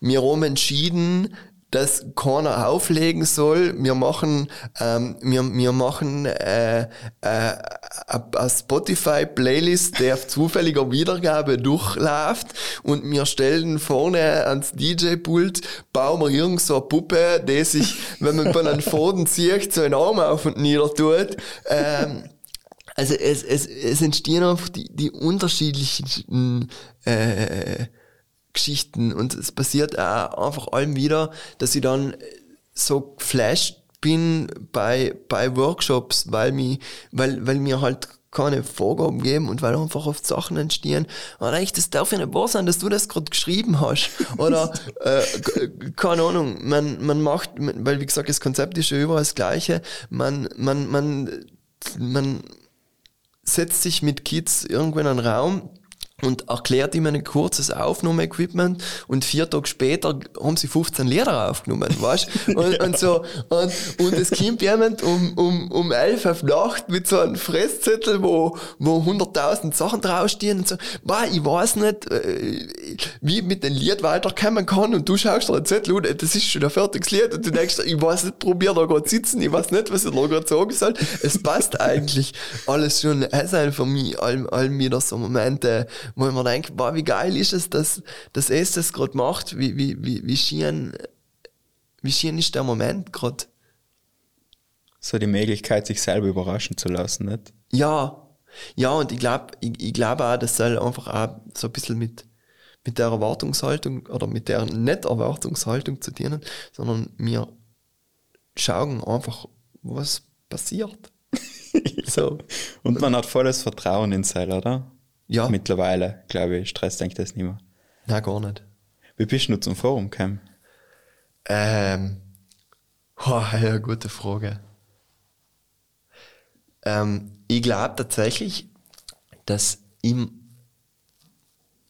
wir haben entschieden, dass keiner auflegen soll. Wir machen, ähm, wir, wir machen äh, äh, eine Spotify-Playlist, der auf zufälliger Wiedergabe durchläuft und wir stellen vorne ans DJ-Pult, bauen wir irgend so eine Puppe, die sich, wenn man bei einem Faden zieht, so einen Arm auf und nieder tut. Ähm, also es, es, es entstehen einfach die, die unterschiedlichsten äh, Geschichten und es passiert auch einfach allem wieder, dass ich dann so geflasht bin bei, bei Workshops, weil mir, weil, weil mir halt keine Vorgaben geben und weil einfach oft Sachen entstehen. Und echt, das darf ja nicht wahr sein, dass du das gerade geschrieben hast. Oder, äh, keine Ahnung, man, man macht, weil wie gesagt, das Konzept ist ja überall das gleiche. Man, man, man, man setzt sich mit Kids irgendwo in einen Raum und erklärt ihm ein kurzes Aufnahmeequipment und vier Tage später haben sie 15 Lieder aufgenommen, weißt und, und so, und, und es kommt jemand um, um, um 11 auf Nacht mit so einem Fresszettel, wo, wo 100.000 Sachen draufstehen und so, boah, ich weiß nicht, äh, wie ich mit dem Lied weiterkommen kann und du schaust dir den Zettel an, das ist schon ein fertiges Lied und du denkst, ich weiß nicht, probier da gerade sitzen, ich weiß nicht, was ich da gerade sagen soll. Es passt eigentlich alles schon. Es sind für mich all, all wieder so Momente, wo ich mir denke, boah, wie geil ist es, dass, dass es das gerade macht, wie, wie, wie, wie schön, wie schön ist der Moment gerade. So die Möglichkeit, sich selber überraschen zu lassen, nicht? Ja, ja, und ich glaube ich, ich glaub auch, das soll einfach auch so ein bisschen mit, mit der Erwartungshaltung oder mit der Nicht-Erwartungshaltung zu dienen, sondern wir schauen einfach, was passiert. so. Und man hat volles Vertrauen in sich, oder? Ja, Mittlerweile, glaube ich, Stress denkt das nicht mehr. nein, gar nicht. Wie bist du zum Forum gekommen? Ähm, oh, ja, gute Frage. Ähm, ich glaube tatsächlich, dass ich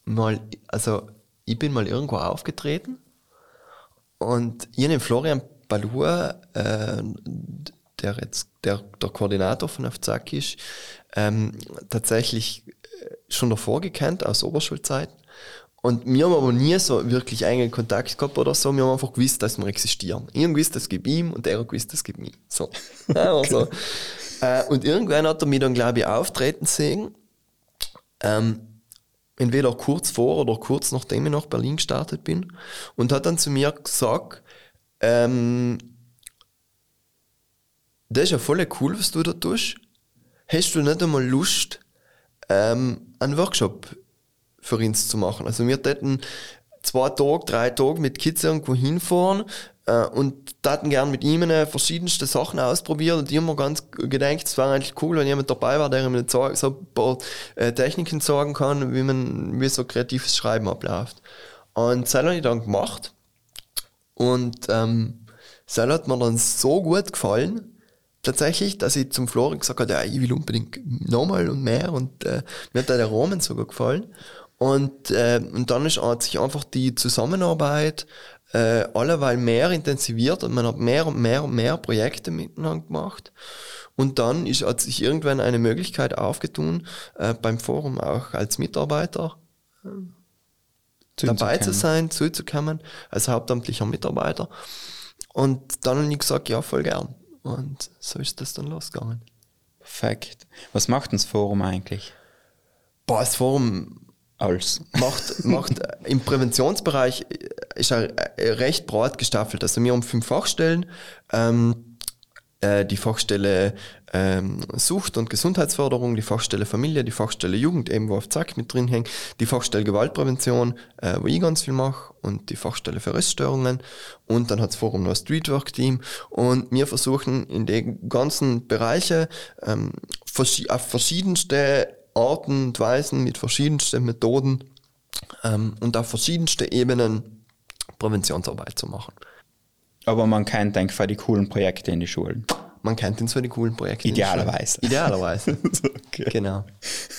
mal, also ich bin mal irgendwo aufgetreten und ich den Florian Balur, äh, der jetzt der, der Koordinator von FZAK ist, ähm, tatsächlich schon davor gekannt aus Oberschulzeiten. Und wir haben aber nie so wirklich engen Kontakt gehabt oder so. Wir haben einfach gewusst, dass wir existieren. Ich habe gewusst, das gibt ihm und er hat gewusst, das gibt mir. So. Also. äh, und irgendwann hat er mich dann, glaube ich, auftreten sehen. Ähm, entweder kurz vor oder kurz nachdem ich nach Berlin gestartet bin. Und hat dann zu mir gesagt, ähm, das ist ja voll cool, was du da tust. Hast du nicht einmal Lust, ähm, einen Workshop für uns zu machen? Also wir täten zwei Tage, drei Tage mit Kids irgendwo hinfahren äh, und taten gern mit ihnen verschiedenste Sachen ausprobieren und mir ganz gedacht, es wäre eigentlich cool, wenn jemand dabei war, der mir so ein paar äh, Techniken sagen kann, wie man, wie so kreatives Schreiben abläuft. Und das habe ich dann gemacht und ähm, das hat mir dann so gut gefallen, tatsächlich, dass ich zum Florian gesagt habe, ja, ich will unbedingt nochmal und mehr und äh, mir hat da der Rahmen sogar gefallen. Und, äh, und dann ist, hat sich einfach die Zusammenarbeit äh, alleweil mehr intensiviert und man hat mehr und mehr und mehr Projekte miteinander gemacht. Und dann ist, hat sich irgendwann eine Möglichkeit aufgetun, äh, beim Forum auch als Mitarbeiter äh, dabei zu sein, zuzukommen, als hauptamtlicher Mitarbeiter. Und dann habe ich gesagt, ja, voll gern. Und so ist das dann losgegangen. Perfekt. Was macht das Forum eigentlich? Boah, das Forum Als. macht, macht äh, im Präventionsbereich äh, ist er äh, recht breit gestaffelt. Also wir haben fünf Fachstellen. Ähm, äh, die Fachstelle ähm, Sucht- und Gesundheitsförderung, die Fachstelle Familie, die Fachstelle Jugend, eben wo auf Zack mit drin hängt, die Fachstelle Gewaltprävention, äh, wo ich ganz viel mache, und die Fachstelle für Reststörungen. Und dann hat das Forum noch ein Streetwork-Team. Und wir versuchen in den ganzen Bereiche ähm, verschi auf verschiedenste Arten und Weisen, mit verschiedensten Methoden ähm, und auf verschiedenste Ebenen Präventionsarbeit zu machen. Aber man kennt einfach die coolen Projekte in die Schulen. Man kennt ihn so die coolen Projekte. Idealerweise. Idealerweise. okay. Genau.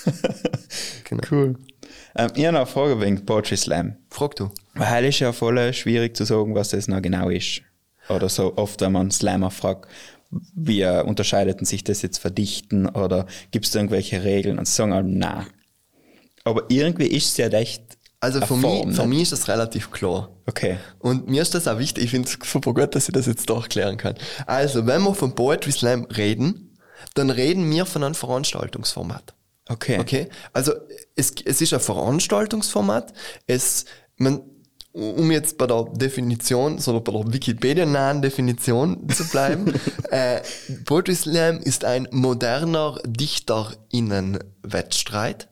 genau. Cool. Ähm, ich habe noch eine Frage wegen Poetry Slam. Frag du. Weil es ist ja voll schwierig zu sagen, was das noch genau ist. Oder so oft, wenn man Slammer fragt, wie äh, unterscheidet sich das jetzt verdichten oder gibt es da irgendwelche Regeln und sie sagen na. Aber irgendwie ist es ja echt. Also für, Form, mich, für nicht? mich ist das relativ klar. Okay. Und mir ist das auch wichtig, ich finde es super gut, dass ich das jetzt doch klären kann. Also, wenn wir von Poetry Slam reden, dann reden wir von einem Veranstaltungsformat. Okay. Okay? Also, es, es ist ein Veranstaltungsformat. Es, man, um jetzt bei der Definition, sondern bei der Wikipedia-nahen Definition zu bleiben, äh, Poetry Slam ist ein moderner DichterInnen-Wettstreit.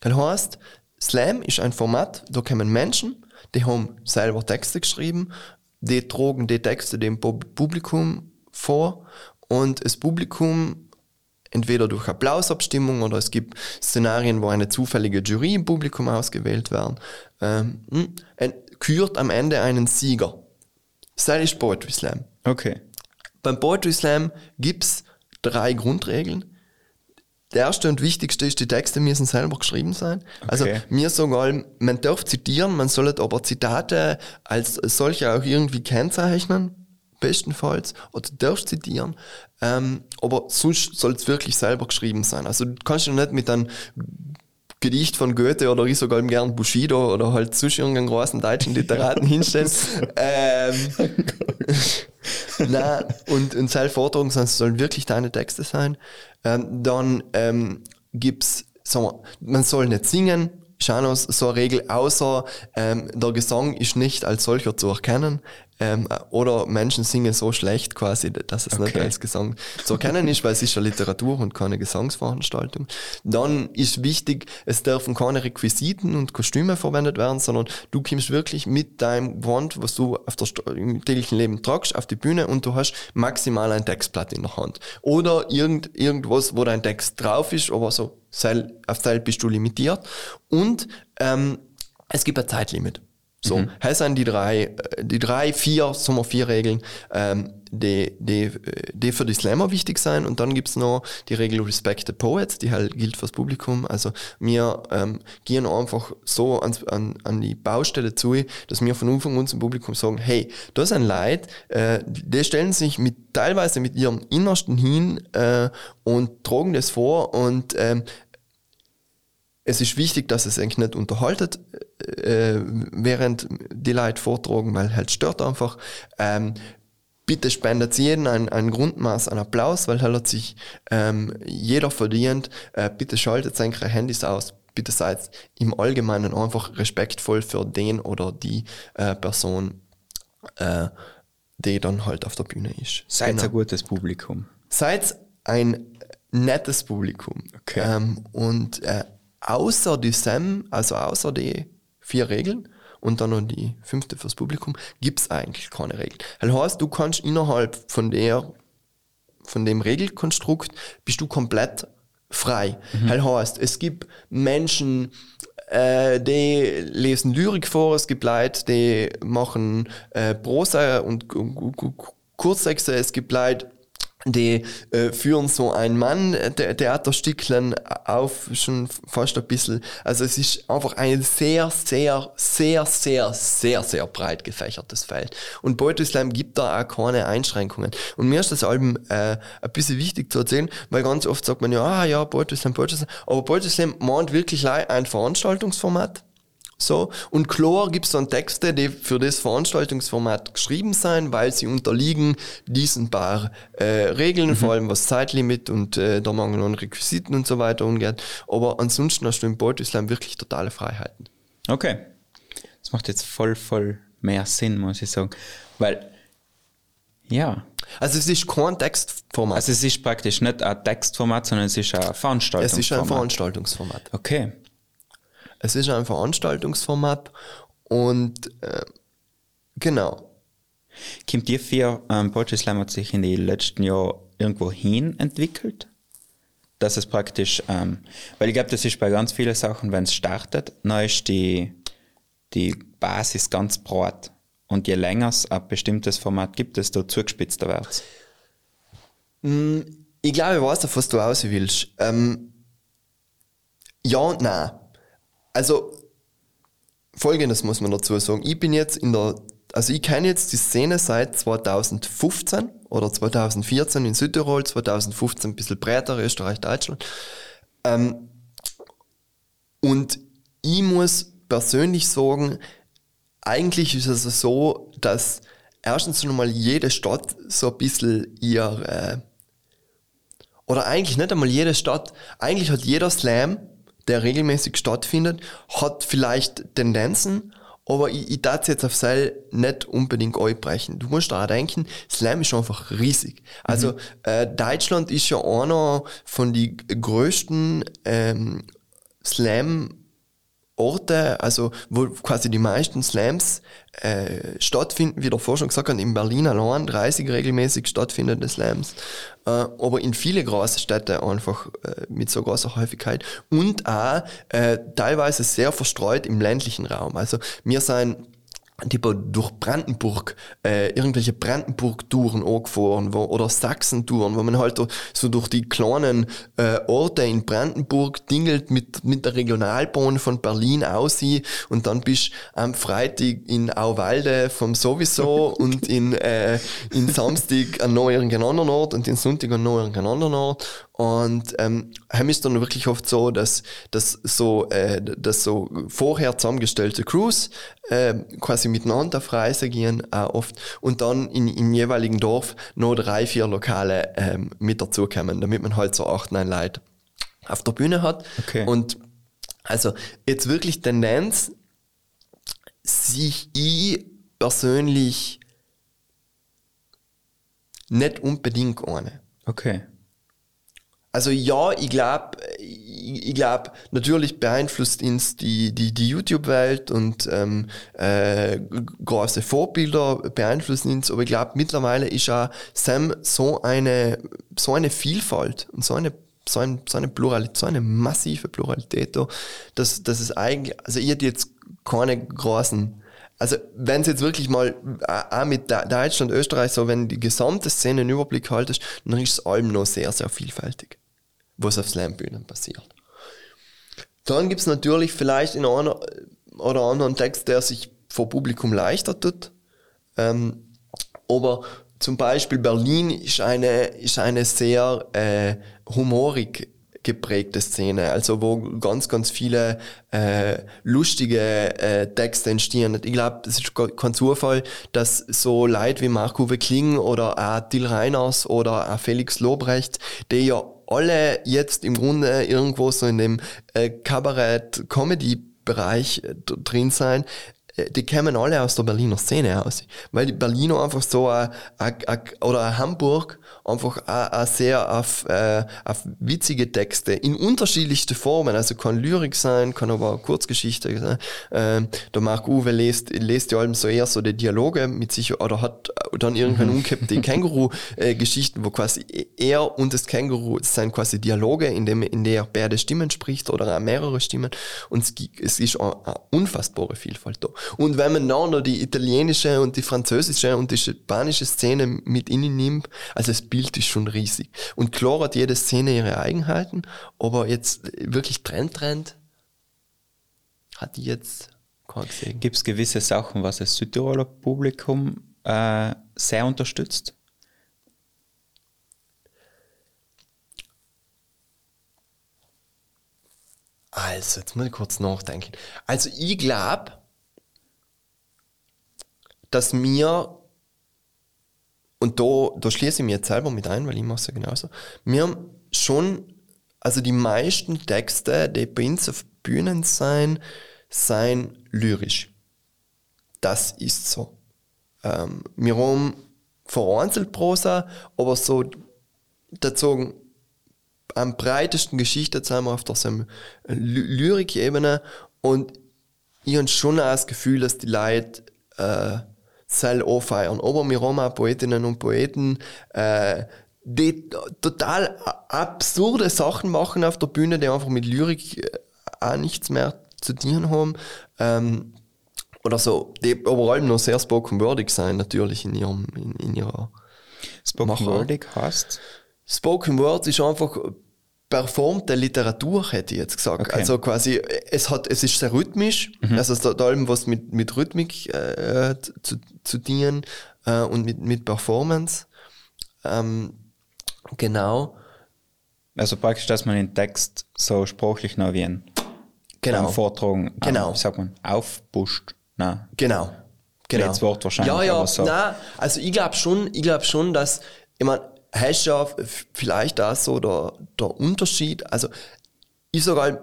Das heißt, Slam ist ein Format, da kommen Menschen, die haben selber Texte geschrieben, die trugen die Texte dem Pub- Publikum vor und das Publikum entweder durch Applausabstimmung oder es gibt Szenarien, wo eine zufällige Jury im Publikum ausgewählt werden, ähm, hm, kürt am Ende einen Sieger. Das ist Poetry Slam. Okay. Beim Poetry Slam gibt's drei Grundregeln. Der erste und wichtigste ist, die Texte müssen selber geschrieben sein. Also Okay. mir sagen, man darf zitieren, man soll aber Zitate als solche auch irgendwie kennzeichnen, bestenfalls, oder du darfst zitieren, ähm, aber sonst soll es wirklich selber geschrieben sein. Also du kannst ja nicht mit einem Gedicht von Goethe oder ich sogar gern Bushido oder halt sonst irgendeinen großen deutschen Literaten hinstellen. ähm, Nein, und, und es sollen wirklich deine Texte sein. Ähm, dann ähm, gibt's, sagen wir, man soll nicht singen, noch so eine Regel, außer ähm, der Gesang ist nicht als solcher zu erkennen. Ähm, oder Menschen singen so schlecht quasi, dass es nicht Okay. als Gesang zu erkennen ist, weil es ist ja Literatur und keine Gesangsveranstaltung. Dann ist wichtig, es dürfen keine Requisiten und Kostüme verwendet werden, sondern du kommst wirklich mit deinem Wand, was du auf der, im täglichen Leben tragst, auf die Bühne und du hast maximal ein Textblatt in der Hand. Oder irgend, irgendwas, wo dein Text drauf ist, aber so Auf Seil bist du limitiert. Und ähm, es gibt ein Zeitlimit. So, mhm. das sind die drei, äh, die drei, vier, wir vier Regeln, ähm, die, die, äh, die für die Slammer wichtig sein. Und dann gibt's noch die Regel Respect the Poets, die halt gilt fürs Publikum. Also wir ähm, gehen einfach so ans, an, an die Baustelle zu, dass wir von Anfang an zum Publikum sagen, hey, da sind Leute, äh, die stellen sich mit teilweise mit ihrem Innersten hin äh, und tragen das vor und ähm, es ist wichtig, dass es eigentlich nicht unterhaltet, äh, während die Leute vortragen, weil halt stört einfach. Ähm, bitte spendet jeden ein, ein Grundmaß an Applaus, weil halt hat sich ähm, jeder verdient. Äh, bitte schaltet seine Handys aus. Bitte seid im Allgemeinen einfach respektvoll für den oder die äh, Person, äh, die dann halt auf der Bühne ist. Seid Genau ein gutes Publikum. seid ein nettes Publikum. Okay. Ähm, und äh, außer die SAM, also außer die vier Regeln und dann noch die fünfte fürs Publikum, gibt's eigentlich keine Regeln. Das heißt, du kannst innerhalb von der von dem Regelkonstrukt bist du komplett frei. Mhm. Das heißt, es gibt Menschen, äh, die lesen Lyrik vor, es gibt Leute, die machen äh, Prosa und Ku- Ku- Ku- Kurztexte, es gibt Leute, die äh, führen so ein Mann äh, der Theaterstückchen auf schon fast ein bisschen. Also es ist einfach ein sehr, sehr, sehr, sehr, sehr, sehr breit gefächertes Feld. Und Slam gibt da auch keine Einschränkungen. Und mir ist das Album äh, ein bisschen wichtig zu erzählen, weil ganz oft sagt man ja, ah ja, Poetry Slam. Aber Slam meint wirklich ein Veranstaltungsformat so. Und klar gibt es dann Texte, die für das Veranstaltungsformat geschrieben sein, weil sie unterliegen diesen paar äh, Regeln, mhm. vor allem was Zeitlimit und äh, der Mangel an Requisiten und so weiter umgeht. Aber ansonsten hast du im Poetry Slam wirklich totale Freiheiten. Okay. Das macht jetzt voll, voll mehr Sinn, muss ich sagen. Weil, ja. Also es ist kein Textformat. Also es ist praktisch nicht ein Textformat, sondern es ist ein Veranstaltungsformat. Es ist ein Veranstaltungsformat. Okay. Es ist ein Veranstaltungsformat und äh, genau. Kommt dir für ähm, Poetry Slam hat sich in den letzten Jahren irgendwo hin entwickelt? Dass es praktisch, ähm, weil ich glaube, das ist bei ganz vielen Sachen, wenn es startet, dann ist die, die Basis ganz breit. Und je länger es ein bestimmtes Format gibt, desto zugespitzter wird es. Mm, ich glaube, ich weiß, auf was du aus willst. Ähm, ja und nein. Also, folgendes muss man dazu sagen. Ich bin jetzt in der, also ich kenne jetzt die Szene seit 2015 oder 2014 in Südtirol, 2015 ein bisschen breiter, Österreich, Deutschland. Ähm, und ich muss persönlich sagen, eigentlich ist es so, dass erstens schon mal jede Stadt so ein bisschen ihr, äh, oder eigentlich nicht einmal jede Stadt, eigentlich hat jeder Slam der regelmäßig stattfindet, hat vielleicht Tendenzen, aber ich, ich darf jetzt auf Seil nicht unbedingt einbrechen. Du musst daran denken, Slam ist einfach riesig. Also mhm. äh, Deutschland ist ja einer von den größten ähm, Slam Orte, also wo quasi die meisten Slams äh, stattfinden, wie der Vorstand gesagt hat, in Berlin allein 30 regelmäßig stattfindende Slams, äh, aber in viele große Städte einfach äh, mit so großer Häufigkeit und auch äh, teilweise sehr verstreut im ländlichen Raum. Also wir sind tipo durch Brandenburg äh, irgendwelche Brandenburg-Touren angefahren wo, oder Sachsen-Touren, wo man halt so durch die kleinen äh, Orte in Brandenburg dingelt mit, mit der Regionalbahn von Berlin aussieht und dann bist am Freitag in Auwalde vom sowieso und in, äh, in Samstag an noch irgendeinen anderen Ort und in Sonntag an noch irgendeinen anderen Ort und ähm, heim ist dann wirklich oft so, dass, dass so, äh, dass so vorher zusammengestellte Crews äh, quasi miteinander auf Reise gehen, äh, oft, und dann in, im jeweiligen Dorf noch drei, vier Lokale ähm, mit dazukommen, damit man halt so acht, neun Leute auf der Bühne hat. Okay. Und also jetzt wirklich Tendenz, sich ich persönlich nicht unbedingt ohne. Okay. Also ja, ich glaube, ich, ich glaube, natürlich beeinflusst uns die, die, die YouTube-Welt und ähm, äh, große Vorbilder beeinflussen uns, aber ich glaube, mittlerweile ist auch Sam so eine, so eine Vielfalt und so eine so, ein, so eine Pluralität, so eine massive Pluralität da, dass, dass es eigentlich, also ich hätte jetzt keine großen also wenn es jetzt wirklich mal auch mit Deutschland, Österreich so, wenn die gesamte Szene einen Überblick haltest, dann ist das Album noch sehr, sehr vielfältig was auf Slam-Bühnen passiert. Dann gibt es natürlich vielleicht in einer oder anderen Text, der sich vor Publikum leichter tut. Ähm, aber zum Beispiel Berlin ist eine, ist eine sehr äh, humorig geprägte Szene, also wo ganz, ganz viele äh, lustige äh, Texte entstehen. Ich glaube, das ist kein Zufall, dass so Leute wie Marc-Uwe Kling oder auch Till Reiners oder auch Felix Lobrecht, die ja alle jetzt im Grunde irgendwo so in dem äh, Kabarett-Comedy-Bereich äh, drin sein, die kämen alle aus der Berliner Szene aus. Weil die Berliner einfach so, a, a, a, oder Hamburg, einfach a, sehr auf, äh, auf witzige Texte in unterschiedlichste Formen. Also kann Lyrik sein, kann aber auch Kurzgeschichte sein. Ähm, der Marc Uwe lest, lest ja allem so eher so die Dialoge mit sich oder hat dann irgendwann mhm. umgekehrt die Känguru-Geschichten, wo quasi er und das Känguru, sind quasi Dialoge, in dem, in der er beide Stimmen spricht oder auch mehrere Stimmen. Und es, es ist eine, eine unfassbare Vielfalt da. Und wenn man dann noch die italienische und die französische und die spanische Szene mit innen nimmt, also das Bild ist schon riesig. Und klar hat jede Szene ihre Eigenheiten, aber jetzt wirklich Trend, Trend hat die jetzt keinen gesehen. Gibt es gewisse Sachen, was das Südtiroler Publikum äh, sehr unterstützt? Also, jetzt muss ich kurz nachdenken. Also, ich glaube, dass mir, und da, da schließe ich mich jetzt selber mit ein, weil ich mache es ja genauso, wir schon, also die meisten Texte, die bei uns auf Bühnen sein, sein lyrisch. Das ist so. Ähm, wir haben vereinzelt Prosa, aber so dazu am breitesten Geschichte sind wir auf der Lyrik-Ebene und ich habe schon auch das Gefühl, dass die Leute äh, soll anfeiern. Aber wir haben auch Poetinnen und Poeten, äh, die total absurde Sachen machen auf der Bühne, die einfach mit Lyrik äh, auch nichts mehr zu tun haben. Ähm, oder so, die aber allem noch sehr spoken wordig sein, natürlich in ihrem, in, in ihrer Spoken wordig heißt? Spoken Word ist einfach performte Literatur, hätte ich jetzt gesagt. Okay. Also quasi, es hat, es ist sehr rhythmisch, mhm. also es hat allem was mit, mit Rhythmik äh, zu, zu dienen äh, und mit, mit Performance. Ähm, genau. Also praktisch, dass man den Text so sprachlich noch wie ein genau. Vortragen, genau. Ähm, sagt man, aufpusht. Nein. Genau. Genau. Wort wahrscheinlich. Ja, ja, so. nein, also ich glaube schon, ich glaube schon, dass, ich meine, hast ja vielleicht auch so der, der Unterschied. Also, ich sage halt,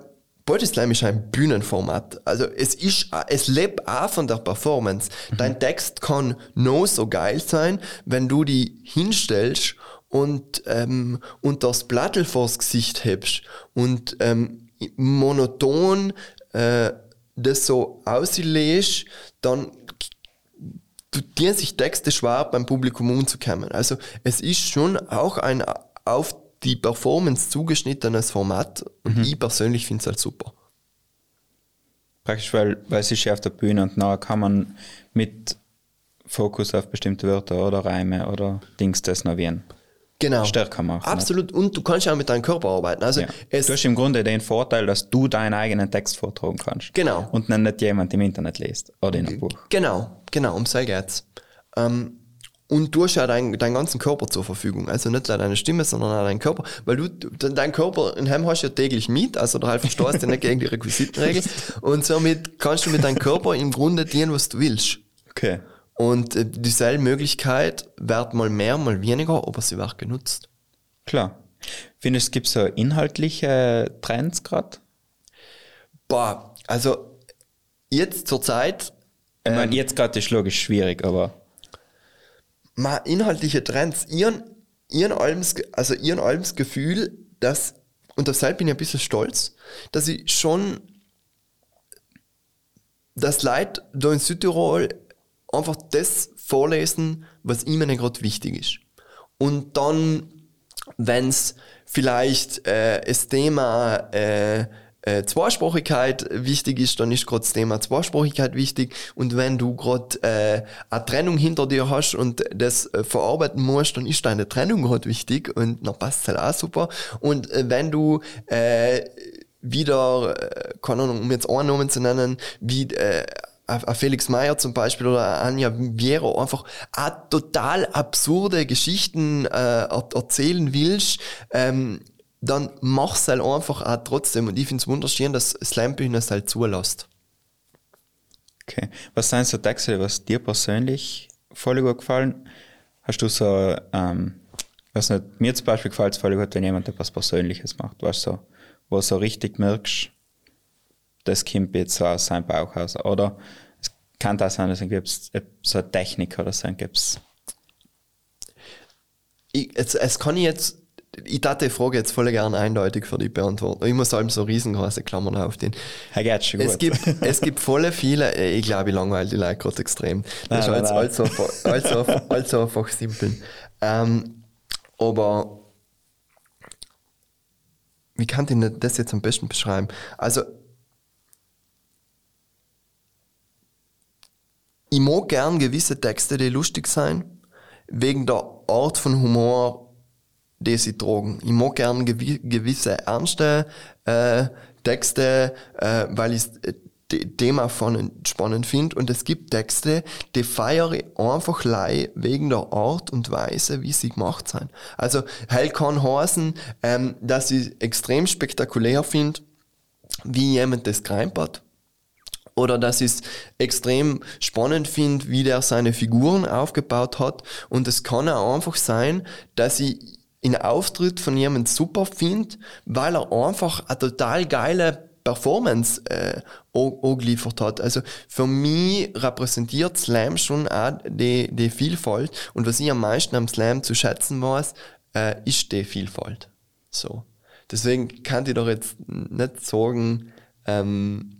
Body Slam ist ein Bühnenformat. Also es ist, es lebt auch von der Performance. Mhm. Dein Text kann noch so geil sein, wenn du die hinstellst und, ähm, und das Plattel vors Gesicht hebst und ähm, monoton äh, das so auslegst, dann du dir sich Texte schwer beim Publikum umzukommen. Also es ist schon auch ein auf die Performance zugeschnittenes Format und mhm. ich persönlich finde es halt super. Praktisch, weil, weil es ist ja auf der Bühne und nachher kann man mit Fokus auf bestimmte Wörter oder Reime oder Dings das novieren genau. stärker machen. Absolut. Und du kannst ja auch mit deinem Körper arbeiten. Also ja. du hast im Grunde den Vorteil, dass du deinen eigenen Text vortragen kannst. Genau. Und dann nicht jemand im Internet liest oder in einem Buch. Genau, genau, um so geht's. Ähm, und du hast ja deinen, deinen ganzen Körper zur Verfügung. Also nicht nur deine Stimme, sondern auch deinen Körper. Weil du, dein Körper in Heim hast ja täglich mit, also du halt verstehst du nicht gegen die Requisitenregel. Und somit kannst du mit deinem Körper im Grunde dienen, was du willst. Okay. Und äh, dieselbe Möglichkeit wird mal mehr, mal weniger, aber sie wird genutzt. Klar. Findest du, es gibt so inhaltliche Trends gerade? Boah, also jetzt zur Zeit. Ich meine, ähm, jetzt gerade ist logisch schwierig, aber. Mal inhaltliche Trends. Ihren, ihren Alms, also ihren Alms Gefühl, dass, und deshalb bin ich ein bisschen stolz, dass ich schon das Leid da in Südtirol einfach das vorlesen, was ihnen gerade wichtig ist. Und dann, wenn es vielleicht äh, das Thema äh, äh, Zweisprachigkeit wichtig ist, dann ist gerade das Thema Zweisprachigkeit wichtig. Und wenn du gerade äh, eine Trennung hinter dir hast und das äh, verarbeiten musst, dann ist deine Trennung gerade wichtig und dann passt es halt auch super. Und äh, wenn du äh, wieder, äh, keine Ahnung, um jetzt einen Namen zu nennen, wie äh, Felix Meyer zum Beispiel oder Anja Viero einfach total absurde Geschichten äh, erzählen willst, ähm, dann mach's halt einfach auch trotzdem. Und ich finde es wunderschön, dass Slam es halt zulässt. Okay. Was sind so Texte, was dir persönlich voll gut gefallen? Hast du so, ähm, was nicht, mir zum Beispiel gefällt es voll gut, wenn jemand etwas Persönliches macht, weißt so, wo du so richtig merkst, das kommt jetzt so aus seinem Bauchhaus. Oder es kann das sein, dass es so eine Technik oder so gibt es. Es, kann ich jetzt, ich dachte die Frage jetzt voll gerne eindeutig für dich beantworten. Ich muss allem so riesengroße Klammern auf den. Ja, schon gut. Es gibt, es gibt voll viele, äh, ich glaube, ich langweile die Leute gerade extrem. Das nein, ist nein, alles, alles, alles, alles einfach simpel. Ähm, aber wie kann ich das jetzt am besten beschreiben? Also ich mag gern gewisse Texte, die lustig sein, wegen der Art von Humor, die sie tragen. Ich mag gern gewi gewisse ernste äh, Texte, äh, weil ich Thema von spannend finde. Und es gibt Texte, die feiere ich einfach lei wegen der Art und Weise, wie sie gemacht sind. Also, hell kann heißen, ähm, dass ich extrem spektakulär finde, wie jemand das hat. Oder dass ich es extrem spannend finde, wie der seine Figuren aufgebaut hat. Und es kann auch einfach sein, dass ich einen Auftritt von jemandem super finde, weil er einfach eine total geile Performance äh, angeliefert hat. Also für mich repräsentiert Slam schon auch die, die Vielfalt und was ich am meisten am Slam zu schätzen weiß, äh, ist die Vielfalt. So. Deswegen kann ich doch jetzt nicht sagen, ähm,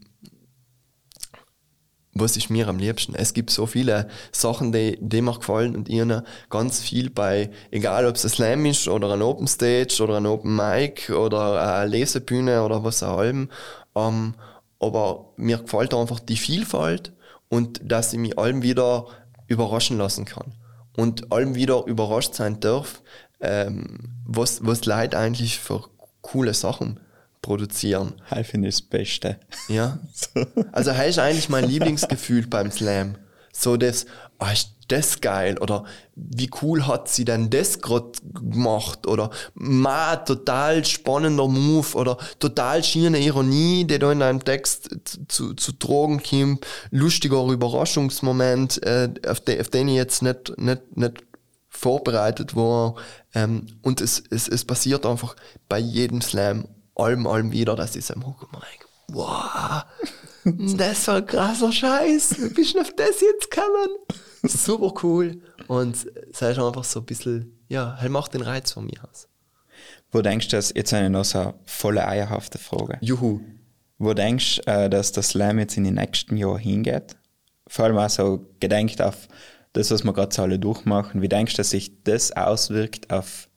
was ist mir am liebsten? Es gibt so viele Sachen, die, die mir gefallen und ihnen ganz viel bei, egal ob es ein Slam ist oder ein Open Stage oder ein Open Mic oder eine Lesebühne oder was auch immer. Ähm, aber mir gefällt einfach die Vielfalt und dass ich mich allem wieder überraschen lassen kann. Und allem wieder überrascht sein darf, ähm, was, was Leute eigentlich für coole Sachen produzieren. Ich finde das Beste. Ja. Also, das ist eigentlich mein Lieblingsgefühl beim Slam. So das, oh, ist das geil? Oder wie cool hat sie denn das gerade gemacht? Oder ma, total spannender Move oder total schiene Ironie, die da in einem Text zu, zu tragen kommt, lustiger Überraschungsmoment, äh, auf, de, auf den ich jetzt nicht, nicht, nicht vorbereitet war. Ähm, und es, es, es passiert einfach bei jedem Slam allem, allem wieder, dass ich so im Hook und denke, wow, das ist ein krasser Scheiß, wie bist du auf das jetzt gekommen? Super cool. Und es ist einfach so ein bisschen, ja, er macht den Reiz von mir aus. Wo denkst du, dass jetzt eine noch so volle eierhafte Frage? Juhu. Wo denkst du, äh, dass das Slam jetzt in den nächsten Jahren hingeht? Vor allem auch so gedenkt auf das, was wir gerade so alle durchmachen. Wie denkst du, dass sich das auswirkt auf,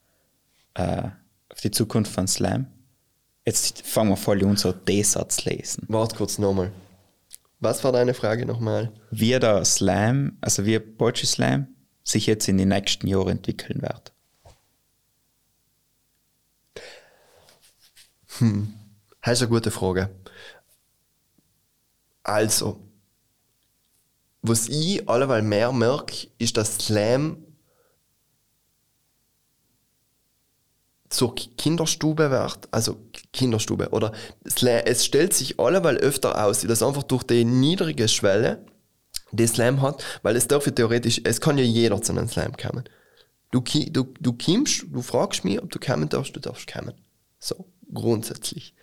äh, auf die Zukunft von Slam? Jetzt fangen wir voll an, so D-Satz lesen. Warte kurz nochmal. Was war deine Frage nochmal? Wie der Slam, also wie Poetry Slam, sich jetzt in den nächsten Jahren entwickeln wird. Hm, das ist eine gute Frage. Also, was ich alleweil mehr merke, ist, dass Slam zur Kinderstube wird, also Kinderstube, oder es stellt sich alleweil öfter aus, dass einfach durch die niedrige Schwelle, die Slam hat, weil es darf ja theoretisch, es kann ja jeder zu einem Slam kommen. Du, du, du kommst, du fragst mich, ob du kommen darfst, du darfst kommen. So, grundsätzlich.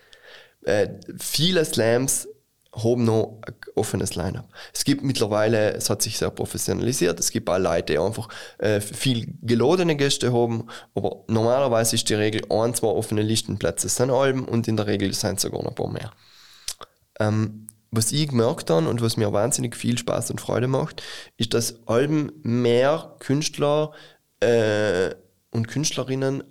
Äh, viele Slams haben noch ein offenes Line-up. Es gibt mittlerweile, es hat sich sehr professionalisiert, es gibt auch Leute, die einfach äh, viel geladene Gäste haben, aber normalerweise ist die Regel ein, zwei offene Listenplätze sind Alben und in der Regel sind es sogar noch ein paar mehr. Ähm, was ich gemerkt habe und was mir wahnsinnig viel Spaß und Freude macht, ist, dass Alben mehr Künstler äh, und Künstlerinnen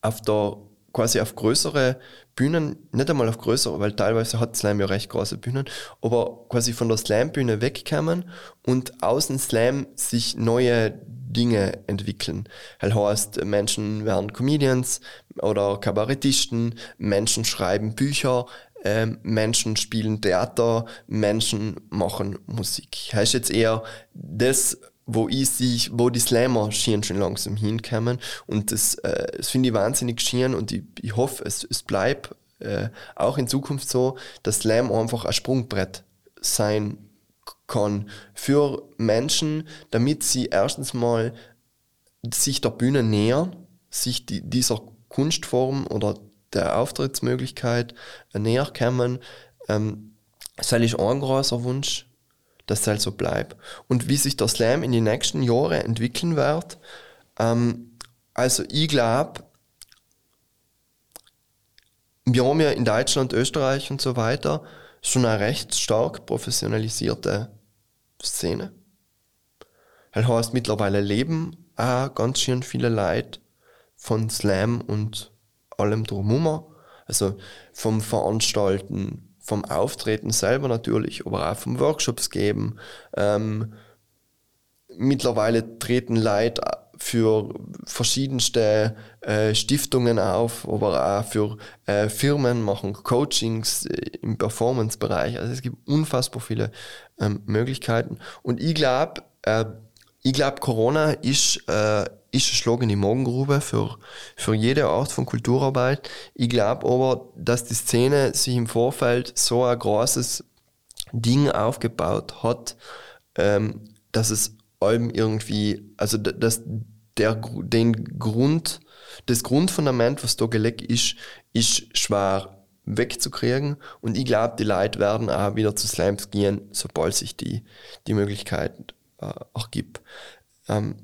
auf der quasi auf größere Bühnen, nicht einmal auf größere, weil teilweise hat Slam ja recht große Bühnen, aber quasi von der Slam-Bühne wegkommen und außen Slam sich neue Dinge entwickeln. Das heißt, Menschen werden Comedians oder Kabarettisten, Menschen schreiben Bücher, äh, Menschen spielen Theater, Menschen machen Musik. Ist jetzt eher das, wo ich sich, wo die Slammer schon langsam hinkommen und das, äh, das finde ich wahnsinnig schön und ich, ich hoffe, es, es bleibt äh, auch in Zukunft so, dass Slam einfach ein Sprungbrett sein kann für Menschen, damit sie erstens mal sich der Bühne nähern, sich die, dieser Kunstform oder der Auftrittsmöglichkeit näher kommen. Ähm, das ist ein großer Wunsch dass es halt so bleibt. Und wie sich der Slam in den nächsten Jahren entwickeln wird, ähm, also ich glaube, wir haben ja in Deutschland, Österreich und so weiter schon eine recht stark professionalisierte Szene. Das heißt, mittlerweile leben auch ganz schön viele Leute von Slam und allem drumherum. Also vom Veranstalten, vom Auftreten selber natürlich, aber auch vom Workshops geben. Ähm, mittlerweile treten Leute für verschiedenste äh, Stiftungen auf, aber auch für äh, Firmen machen Coachings äh, im Performance-Bereich. Also es gibt unfassbar viele ähm, Möglichkeiten. Und ich glaube, äh, ich glaube, Corona ist, äh, ist ein Schlag in die Morgengrube für, für jede Art von Kulturarbeit. Ich glaube aber, dass die Szene sich im Vorfeld so ein großes Ding aufgebaut hat, ähm, dass es allem irgendwie, also dass der, den Grund, das Grundfundament, was da gelegt ist, ist schwer wegzukriegen. Und ich glaube, die Leute werden auch wieder zu Slams gehen, sobald sich die, die Möglichkeit äh, auch gibt. Ähm,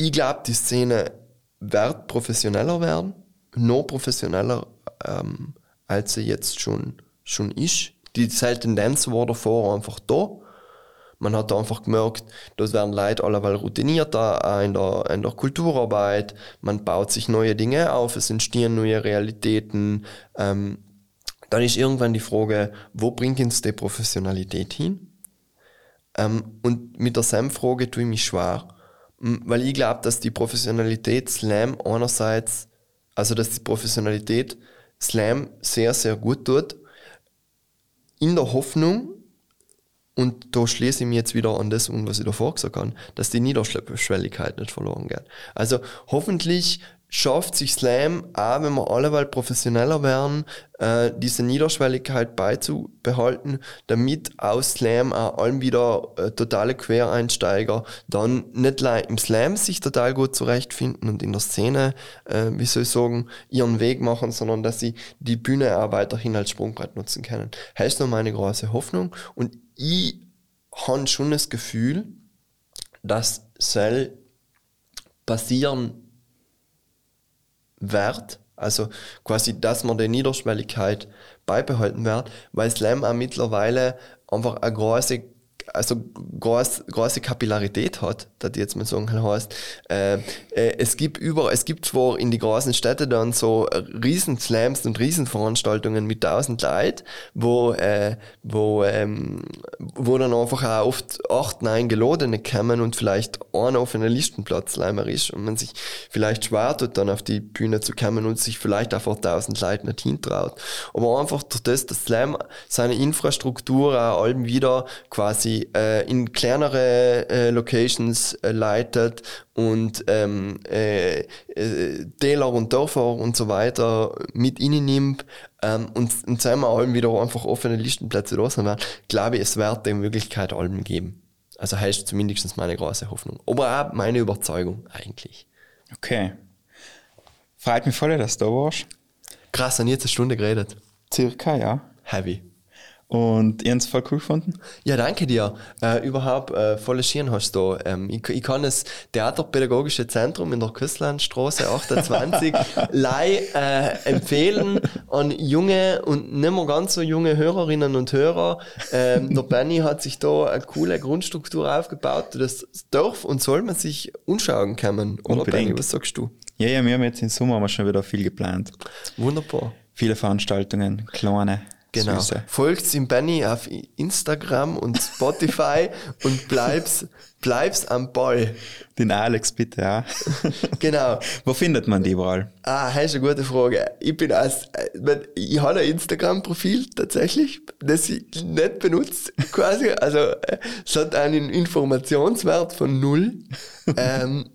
ich glaube, die Szene wird professioneller werden, noch professioneller, ähm, als sie jetzt schon, schon ist. Die Tendenz war davor einfach da. Man hat einfach gemerkt, das werden Leute alleweil routinierter in der, in der Kulturarbeit. Man baut sich neue Dinge auf, es entstehen neue Realitäten. Ähm, dann ist irgendwann die Frage, wo bringt uns die Professionalität hin? Ähm, und mit der Sam-Frage tue ich mich schwer. Weil ich glaube, dass die Professionalität Slam einerseits, also dass die Professionalität Slam sehr, sehr gut tut, in der Hoffnung, und da schließe ich mich jetzt wieder an das um, was ich davor gesagt habe, dass die Niederschwelligkeit nicht verloren geht. Also hoffentlich schafft sich Slam, auch wenn wir alleweil professioneller werden, äh, diese Niederschwelligkeit beizubehalten, damit aus Slam auch allem wieder äh, totale Quereinsteiger dann nicht im Slam sich total gut zurechtfinden und in der Szene, äh, wie soll ich sagen, ihren Weg machen, sondern dass sie die Bühne auch weiterhin als Sprungbrett nutzen können. Das ist noch meine große Hoffnung und ich habe schon das Gefühl, dass soll passieren wird, also quasi, dass man die Niederschwelligkeit beibehalten wird, weil Slam auch mittlerweile einfach eine große also groß, große Kapillarität hat, das jetzt mal sagen heißt. Äh, äh, es gibt über, es gibt zwar in die großen Städte dann so riesen Slams und Riesenveranstaltungen mit tausend Leuten, wo, äh, wo, ähm, wo dann einfach auch oft acht, neun Geladene kommen und vielleicht einer auf einem Listenplatz leimer ist und man sich vielleicht schwer dann auf die Bühne zu kommen und sich vielleicht vor tausend Leuten nicht hintraut. Aber einfach durch das, dass Slam seine Infrastruktur auch allem wieder quasi äh, in kleinere äh, Locations äh, leitet und ähm, äh, äh, Täler und Dörfer und so weiter mit ihnen nimmt ähm, und, und sagen wir allem wieder einfach offene Listenplätze da sind, glaube ich, es wird die Möglichkeit allem geben. Also heißt zumindest meine große Hoffnung. Aber auch meine Überzeugung eigentlich. Okay. Freut mich voll, dass du da warst. Krass, an jetzt eine Stunde geredet. Circa, ja. Heavy. Und ihr habt es voll cool gefunden? Ja, danke dir. Äh, überhaupt äh, volle Schirn hast du. Ähm, ich, ich kann das Theaterpädagogische Zentrum in der Küsslandstraße 28 lei äh, empfehlen an junge und nicht mehr ganz so junge Hörerinnen und Hörer. Ähm, der Benny hat sich da eine coole Grundstruktur aufgebaut. Das darf und soll man sich anschauen können. Oder. Benny, was sagst du? Ja, ja, wir haben jetzt im Sommer schon wieder viel geplant. Wunderbar. Viele Veranstaltungen, kleine. Genau. Süße. Folgt ihm Benny auf Instagram und Spotify und bleib's, bleib's am Ball. Den Alex bitte, ja. genau. Wo findet man die überall? Ah, das ist eine gute Frage. Ich bin als, äh, ich habe ein Instagram-Profil tatsächlich, das ich nicht benutze, quasi. Also, es hat einen Informationswert von null. ähm,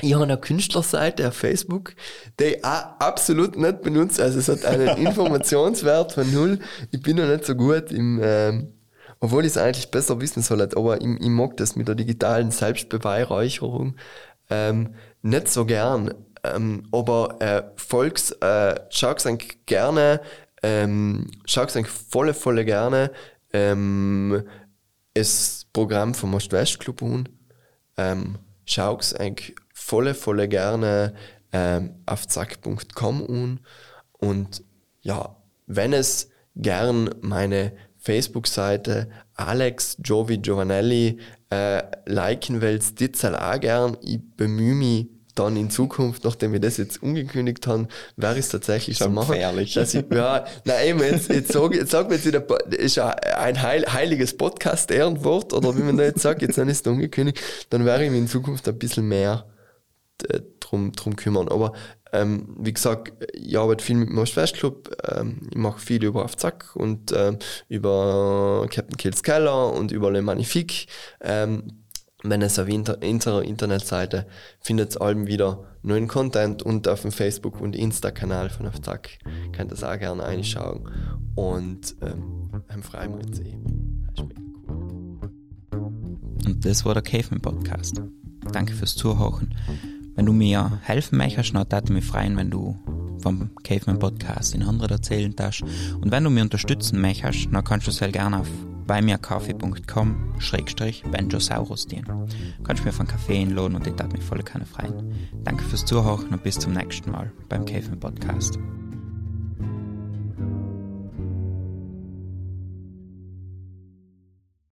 ich habe eine Künstlerseite auf Facebook, die ich auch absolut nicht benutze. Also es hat einen Informationswert von null. Ich bin noch nicht so gut im, ähm, obwohl ich es eigentlich besser wissen soll, aber ich, ich mag das mit der digitalen Selbstbeweihräucherung ähm, nicht so gern. Ähm, aber äh, Volks, äh, schaut eigentlich gerne, ähm, schaut eigentlich volle, volle gerne ähm, das Programm vom Ost-West-Club an. Ähm, schaut eigentlich volle, volle gerne ähm, auf zack.com an. Und ja, wenn es gern meine Facebook-Seite Alex Jovi Giovanelli äh, liken willst, die auch gern. Ich bemühe mich dann in Zukunft, nachdem wir das jetzt ungekündigt haben, wäre es tatsächlich Schon so machen. gefährlich. Dass ich, ja, nein, eben, jetzt, jetzt sag, jetzt sag mir jetzt wieder, ist ja ein heil, heiliges Podcast-Ehrenwort, oder wie man da jetzt sagt, jetzt ist es ungekündigt, dann wäre ich mir in Zukunft ein bisschen mehr drum, drum kümmern. Aber ähm, wie gesagt, ich arbeite viel mit dem Ost-West-Club, ähm, ich mache viel über Auf Zack und ähm, über Captain Kills Keller und über Le Magnifique. Ähm, wenn es auf inter unserer Internetseite findet allem wieder neuen Content und auf dem Facebook- und Insta-Kanal von Auf Zack könnt ihr das auch gerne reinschauen. Und ähm, wir uns eh. Und das war der Caveman Podcast. Danke fürs Zuhören. Wenn du mir helfen möchtest, dann würde mich freuen, wenn du vom Caveman Podcast in anderen erzählen darfst. Und wenn du mir unterstützen möchtest, dann kannst du sehr gerne auf beimirkaffee.com schrägstrich Benjosaurus dienen. Du kannst mir von Kaffee einladen und ich würde mich voll keine freuen. Danke fürs Zuhören und bis zum nächsten Mal beim Caveman Podcast.